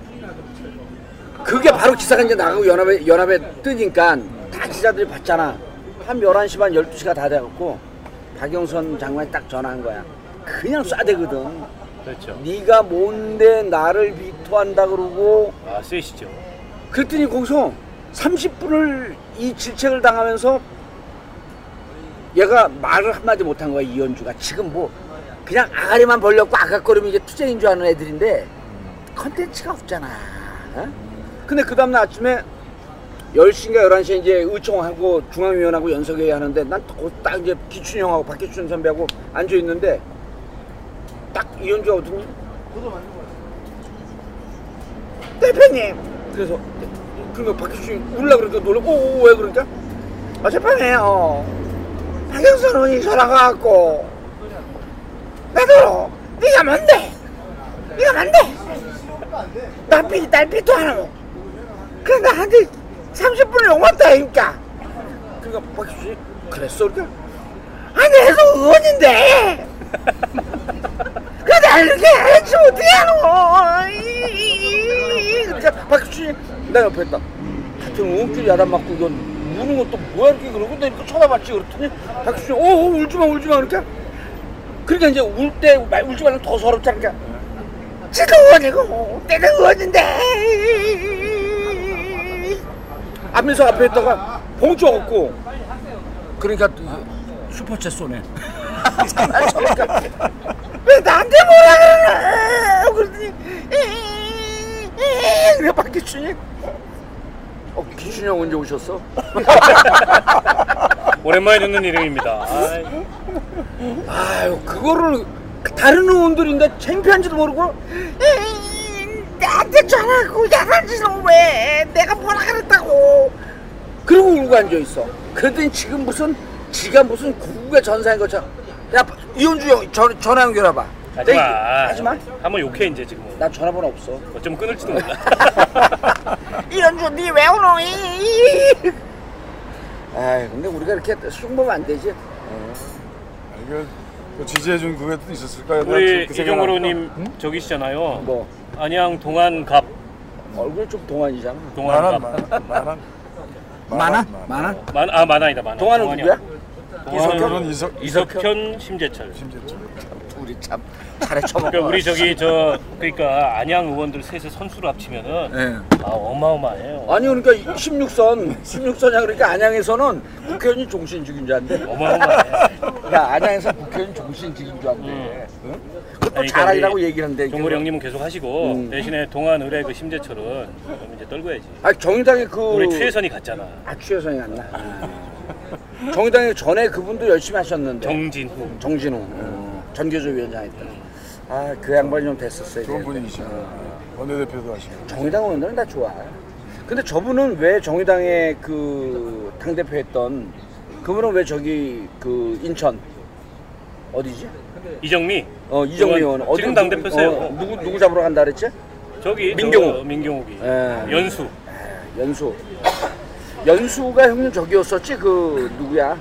그게 바로 기사가 이제 나가고 연합에 연합에 뜨니까 다 기자들이 봤잖아. 한 11시 반 12시가 다 돼갖고 박영선 장관이 딱 전화한 거야. 그냥 쏴대거든. 그렇죠. 네가 뭔데 나를 비토한다 그러고 아 쎄시죠. 그랬더니 거기서 30분을 이 질책을 당하면서 얘가 말을 한마디 못한 거야 이현주가. 지금 뭐 그냥 아가리만 벌렸고 아각거리면 이제 투쟁인 줄 아는 애들인데 컨텐츠가 없잖아. 어? 근데 그 다음날 아침에 10시인가 11시에 이제 의총하고 중앙위원하고 연석회의 하는데 난딱 이제 기춘 형하고 박기춘 선배하고 앉아있는데 딱 이현주가 오더니 대표님 그래서 그러니까 박기춘이 울라 그러니까 놀라. 오왜 그러니까 어젯밤에 어 박영선 의원이 전화가 왔고 나도 네가 뭔데? 네가 뭔데? 나 삐, 날 삐도 안 하고 그래 나한테 30분을 용었다니까. 그러니까 박기춘이 그랬어 그러니까. 아니 해서 의원인데. 그래 날 이렇게 해지 어떻게 하노? 그러니까 박기춘이 나 옆에 있다. 같은 의원끼리 야단 맞고 이건 우는 것도 뭐야 이렇게 그러고 내가 이렇게 쳐다봤지 그랬더니 박기춘이 어 어, 울지마 울지마 그러니까 그러니까 이제 울 때 울지 말면 더 서럽잖아 그러니까. 때는 의원인데? 앞에서 앞에 있다가 봉투 없고. 그러니까 슈퍼챗 쏘네. 왜 나한테 뭐라 그러나? 그러더니 그래 박기춘이? 어 기춘이 형 언제 오셨어? 오랜만에 듣는 이름입니다. 아이, 아유 그거를 다른 의원들인데 창피한지도 모르고? 나한테 전화하고 야단치는 왜 내가 뭐라 그랬다고. 그러고 울고 앉아있어. 그랬더니 지금 무슨 지가 무슨 국의 전사인 것처럼. 야 이현주 형 전, 전화 연결해봐 하지 마. 하지마 한번 욕해 이제 지금. 나 전화번호 없어 어쩌면 끊을지도 몰라. 이현주 니왜 오노이 아이 근데 우리가 이렇게 숭보면 안 되지 이거 또 지지해준 그게 또 있었을까요? 난 우리 생각하고. 이종호로님 저기시잖아요. 뭐 안양 동안갑 얼굴 좀 동안이잖아. 만한 동안 만한 만한 만화? 만화? 만, 아 만화이다 만화. 동안은. 누구야? 이석현은 이석 이석현, 심재철. 심재철. 둘이 참 잘해 쳐먹고. 그러니까 우리 저기 저 그러니까 안양 의원들 셋의 선수를 합치면은 예. 아 어마어마해요. 아니 그러니까 16선 16선이야 그러니까 안양에서는 국회의원이 종신 죽인 줄 안대. 어마어마해. 야 안양에서 국회의원 종신 죽인 줄 안대. 응? 그것도 자랑이라고 우리 얘기하는데. 종골이 형님은 계속 하시고 음. 대신에 동안 의뢰 그 심재철은 좀 이제 떨궈야지. 아 정의당의 그 우리 최혜선이 갔잖아. 아 최혜선이 갔나? 정의당에 전에 그분도 열심히 하셨는데. 정진후. 정진호 어, 전교조 위원장 했다. 아그 양반이 좀 됐었어요. 좋은 분이시죠. 원내대표도 하시고. 정의당 의원들은 다 좋아. 근데 저분은 왜 정의당의 그 당대표 했던 그분은 왜 저기 그 인천 어디지? 이정미. 어 이정미 의원 어디 지금 당대표세요. 어, 누구 누구 잡으러 간다 그랬지? 저기 민경욱. 저 민경욱이. 예. 연수. 연수. 연수가 형님 저기였었지 그 누구야?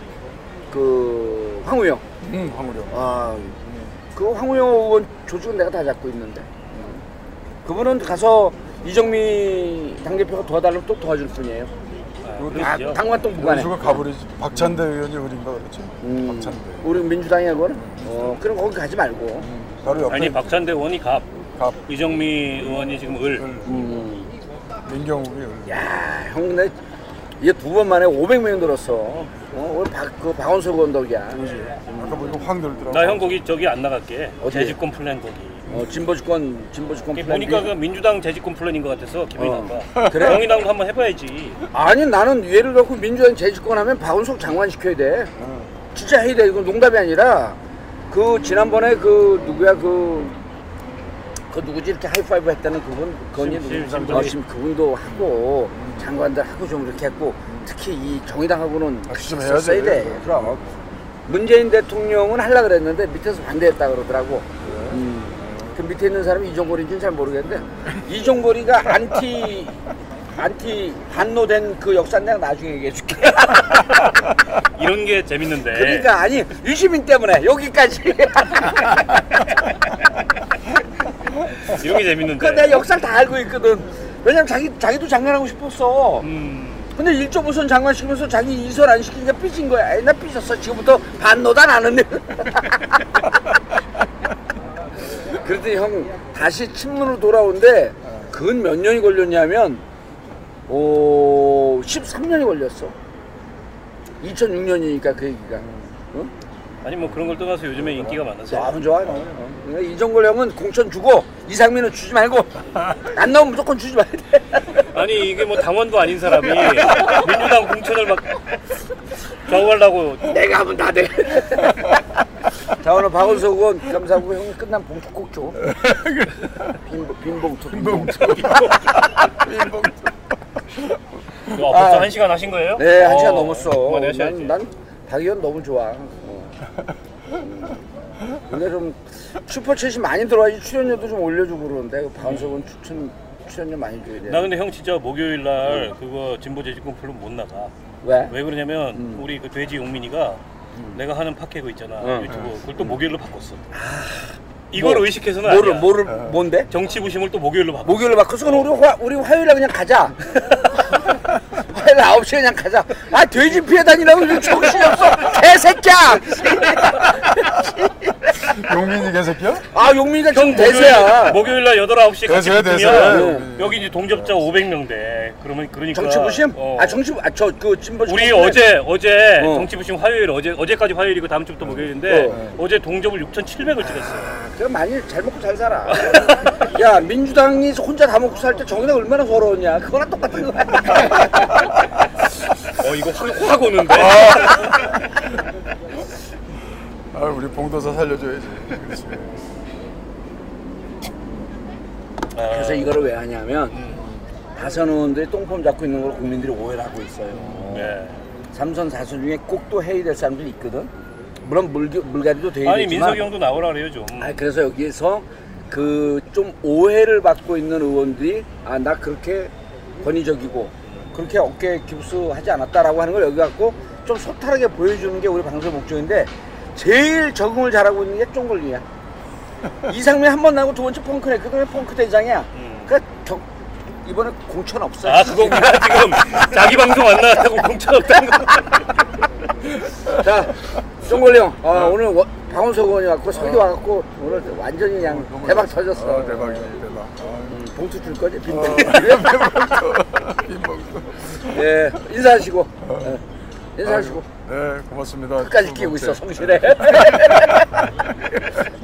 그 황우영. 응, 황우령. 아, 그 황우영 의원 조직은 내가 다 잡고 있는데. 그분은 가서 이정미 당대표가 도와달라면 또 도와줄 뿐이에요. 아, 그러시죠. 당관동 부관에. 연수가 가버리지. 박찬대 의원이 어딘가 그랬죠. 음, 박찬대. 우리 민주당이야 그거는? 어, 그럼 거기 가지 말고. 바로 옆에 아니 박찬대 의원이 갑. 갑 이정미 의원이 지금 을. 음, 민경욱이 야, 형 근데 이게 두 번 만에 500명 들었어. 어, 오늘 박, 그 박원석 의원 덕이야. 아까 보니까 확 늘더라고. 나 형 거기 저기 안 나갈게. 어디? 재집권 플랜 거기. 어, 진보주권, 진보주권 그게 플랜 보니까. 그 민주당 재집권 플랜인 것 같아서 기분이 어. 나빠. 그래? 정의당도 한번 해봐야지. 아니 나는 예를 들어 민주당 재집권 하면 박원석 장관 시켜야 돼. 진짜 해야 돼. 이건 농담이 아니라 그 지난번에 그 누구야 그. 그 누구지 이렇게 하이파이브 했다는 그분 그분이 심- 심- 누구 심부리. 어, 지금 그분도 하고 장관들 하고 좀 이렇게 했고 특히 이 정의당하고는 같이 좀 같이 써야 해야지. 돼. 그럼 문재인 대통령은 하려 그랬는데 밑에서 반대했다 그러더라고. 음. 그 밑에 있는 사람이 이종걸인지는 잘 모르겠는데 이종걸이가 안티 안티 반노된 그 역사 내가 나중에 얘기해줄게. 이런 게 재밌는데. 그러니까 아니 유시민 때문에 여기까지. 이런 게 재밌는데. 그 내가 역사를 다 알고 있거든. 왜냐면 자기 자기도 장관하고 싶었어. 음. 근데 1.5선 장관 시키면서 자기 2선 안 시키니까 삐진 거야. 에이, 나 삐졌어. 지금부터 반노다 나는. 그랬더니 형 다시 친문으로 돌아온데 그건 몇 년이 걸렸냐면 오 13년이 걸렸어. 2006년이니까 그 얘기가. 응? 아니 뭐 그런 걸 떠나서 요즘에 인기가 많아서. 너무 좋아요. 이정걸 형은 공천 주고 이상민은 주지 말고 안 나오면 무조건 주지 말아야 돼. 아니 이게 뭐 당원도 아닌 사람이 민주당 공천을 막 좌우하려고 내가 하면 다 돼. 자 오늘 박원석 의원 감사하고 형님 끝난 봉투 꼭 줘. 빈, 빈 봉투. 빈 봉투. 와, 벌써 한 시간 하신 거예요? 네, 한 시간 어, 넘었어. 그만하셔야지. 난, 난 박 의원 너무 좋아. 어. 음. 근데 좀 슈퍼챗이 많이 들어와야지 출연료도 좀 올려주고 그러는데 그 박원석은 추천 출연료 많이 줘야 돼. 나 근데 형 진짜 목요일 날 그거 진보 재집권 플랜 못 나가. 왜? 왜 그러냐면 음. 우리 그 돼지 용민이가 내가 하는 팟캐 그 있잖아 응. 유튜브 그걸 또 목요일로 바꿨어. 이걸 뭐, 의식해서는 뭐를 아니야. 뭐를 뭔데? 정치 부심을 또 목요일로 바꿨어. 목요일로 바꿔서 그럼 우리 화, 우리 화요일에 그냥 가자. 화요일 9시에 그냥 가자. 아 돼지 피해 다니라고 정신이 없어. 개새끼야. 용민이 개새끼야? 아 용민이가 좀 목요일, 대세야. 목요일 날 8, 9시에 같이 대세야, 대세야. 붙으면 여기 이제 동접자 500명 돼. 그러면 그러니까 정치부심? 어. 아 정치 아저 그 진보 우리 어제 어제 어. 정치부심 화요일 어제 어제까지 화요일이고 다음 주부터 목요일인데 어. 어. 제 동접을 6,700을 찍었어. 그럼 많이 잘 먹고 잘 살아. 야 민주당이 혼자 다 먹고 살 때 정의당 얼마나 서러웠냐. 그거랑 똑같은 거야. 어 이거 확, 확 오는데. 아, 우리 봉도사 살려줘야지. 그렇지. 아, 그래서 이거를 왜 하냐면 다선 의원들이 똥폼 잡고 있는 걸 국민들이 오해를 하고 있어요. 네. 삼선 사선 중에 꼭 또 해야 될 사람들이 있거든. 물론 물, 물갈이도 돼야 아니 되지만 민석이 형도 나오라 그래요 좀. 아 그래서 여기에서 그 좀 오해를 받고 있는 의원들이 아 나 그렇게 권위적이고 그렇게 어깨 깁스하지 않았다라고 하는 걸 여기 갖고 좀 소탈하게 보여주는 게 우리 방송 목적인데 제일 적응을 잘하고 있는 게 쫑걸리야. 이상민 한 번 나고 두 번째 펑크네. 그다음에 펑크 대장이야. 음. 그러니까 겨- 이번에 공천 없어. 아 그거구나 지금 자기 방송 안 나왔다고 공천 없다는 거. 자, 쫑걸리 형, 아, 오늘 워- 박원석 의원이 왔고 설기 와갖고 오늘 완전히 그냥 너무 대박 좋- 터졌어. 아, 대박이야 대박. 음, 봉투 줄 거지? 빈 아, 봉투. 빈봉투. 예, 인사하시고. 예, 인사하시고. 네 고맙습니다. 끝까지 끼고 있어, 성실해.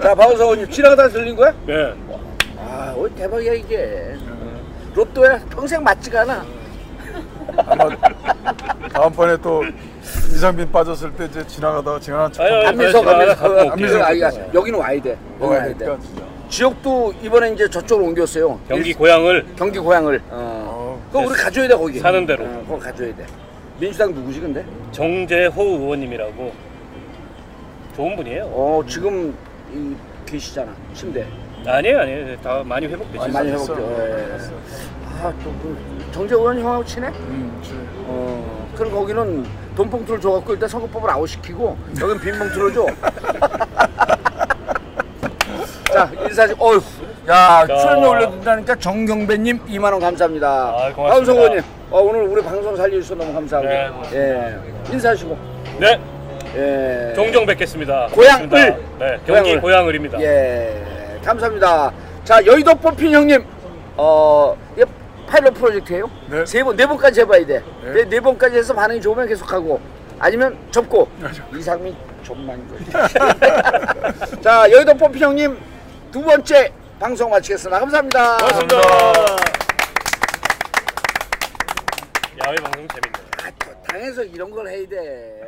자, 박원석 의원님, 지나가다 들린 거야? 네. 아, 오 대박이야, 이게. 로또야 평생 맞지가 않아. 아마 다음번에 또 이상빈 빠졌을 때 이제 지나가다가 지나간 척. 아유, 안민석, 다시 안민석. 안민석, 올게요. 아, 야, 여기는 와야 돼. 여기 와야 돼. 그러니까 진짜. 지역도 이번에 이제 저쪽으로 옮겼어요. 경기 고향을 경기 고향을. 어. 어, 그거 우리 가져야 돼 거기. 사는 대로. 어, 그거 가져야 돼. 민주당 누구지 근데? 정재호 의원님이라고 좋은 분이에요. 어 지금 이 계시잖아 침대. 아니에요, 아니에요. 다 많이 회복되죠. 아, 많이 됐어. 회복돼. 예. 아또 정재 의원 형하고 친해? 음, 지- 어. 그럼 거기는 돈 봉투를 줘갖고 일단 선거법을 아웃시키고 여긴 빈 봉투를 줘. 자 인사지. 어휴. 야 자. 출연료 올려준다니까 정경배님 2만 원 감사합니다. 아, 고맙습니다. 의원님. 어, 오늘 우리 방송 살려주셔서 너무 감사하고. 네. 예. 인사하시고. 네, 예. 종종 뵙겠습니다. 고향을. 네, 경기 고향을. 고향을입니다. 예, 감사합니다. 자, 여의도 뽑힌 형님, 어, 이게 파일럿 프로젝트예요? 네. 세 번, 네 번까지 해봐야 돼. 네. 네, 네 번까지 해서 반응이 좋으면 계속하고, 아니면 접고. 이상민 좀만 거. 자, 여의도 뽑힌 형님 두 번째 방송 마치겠습니다. 감사합니다. 고맙습니다. 야외 방송 재밌네요. 아, 또 당에서 이런 걸 해야 돼.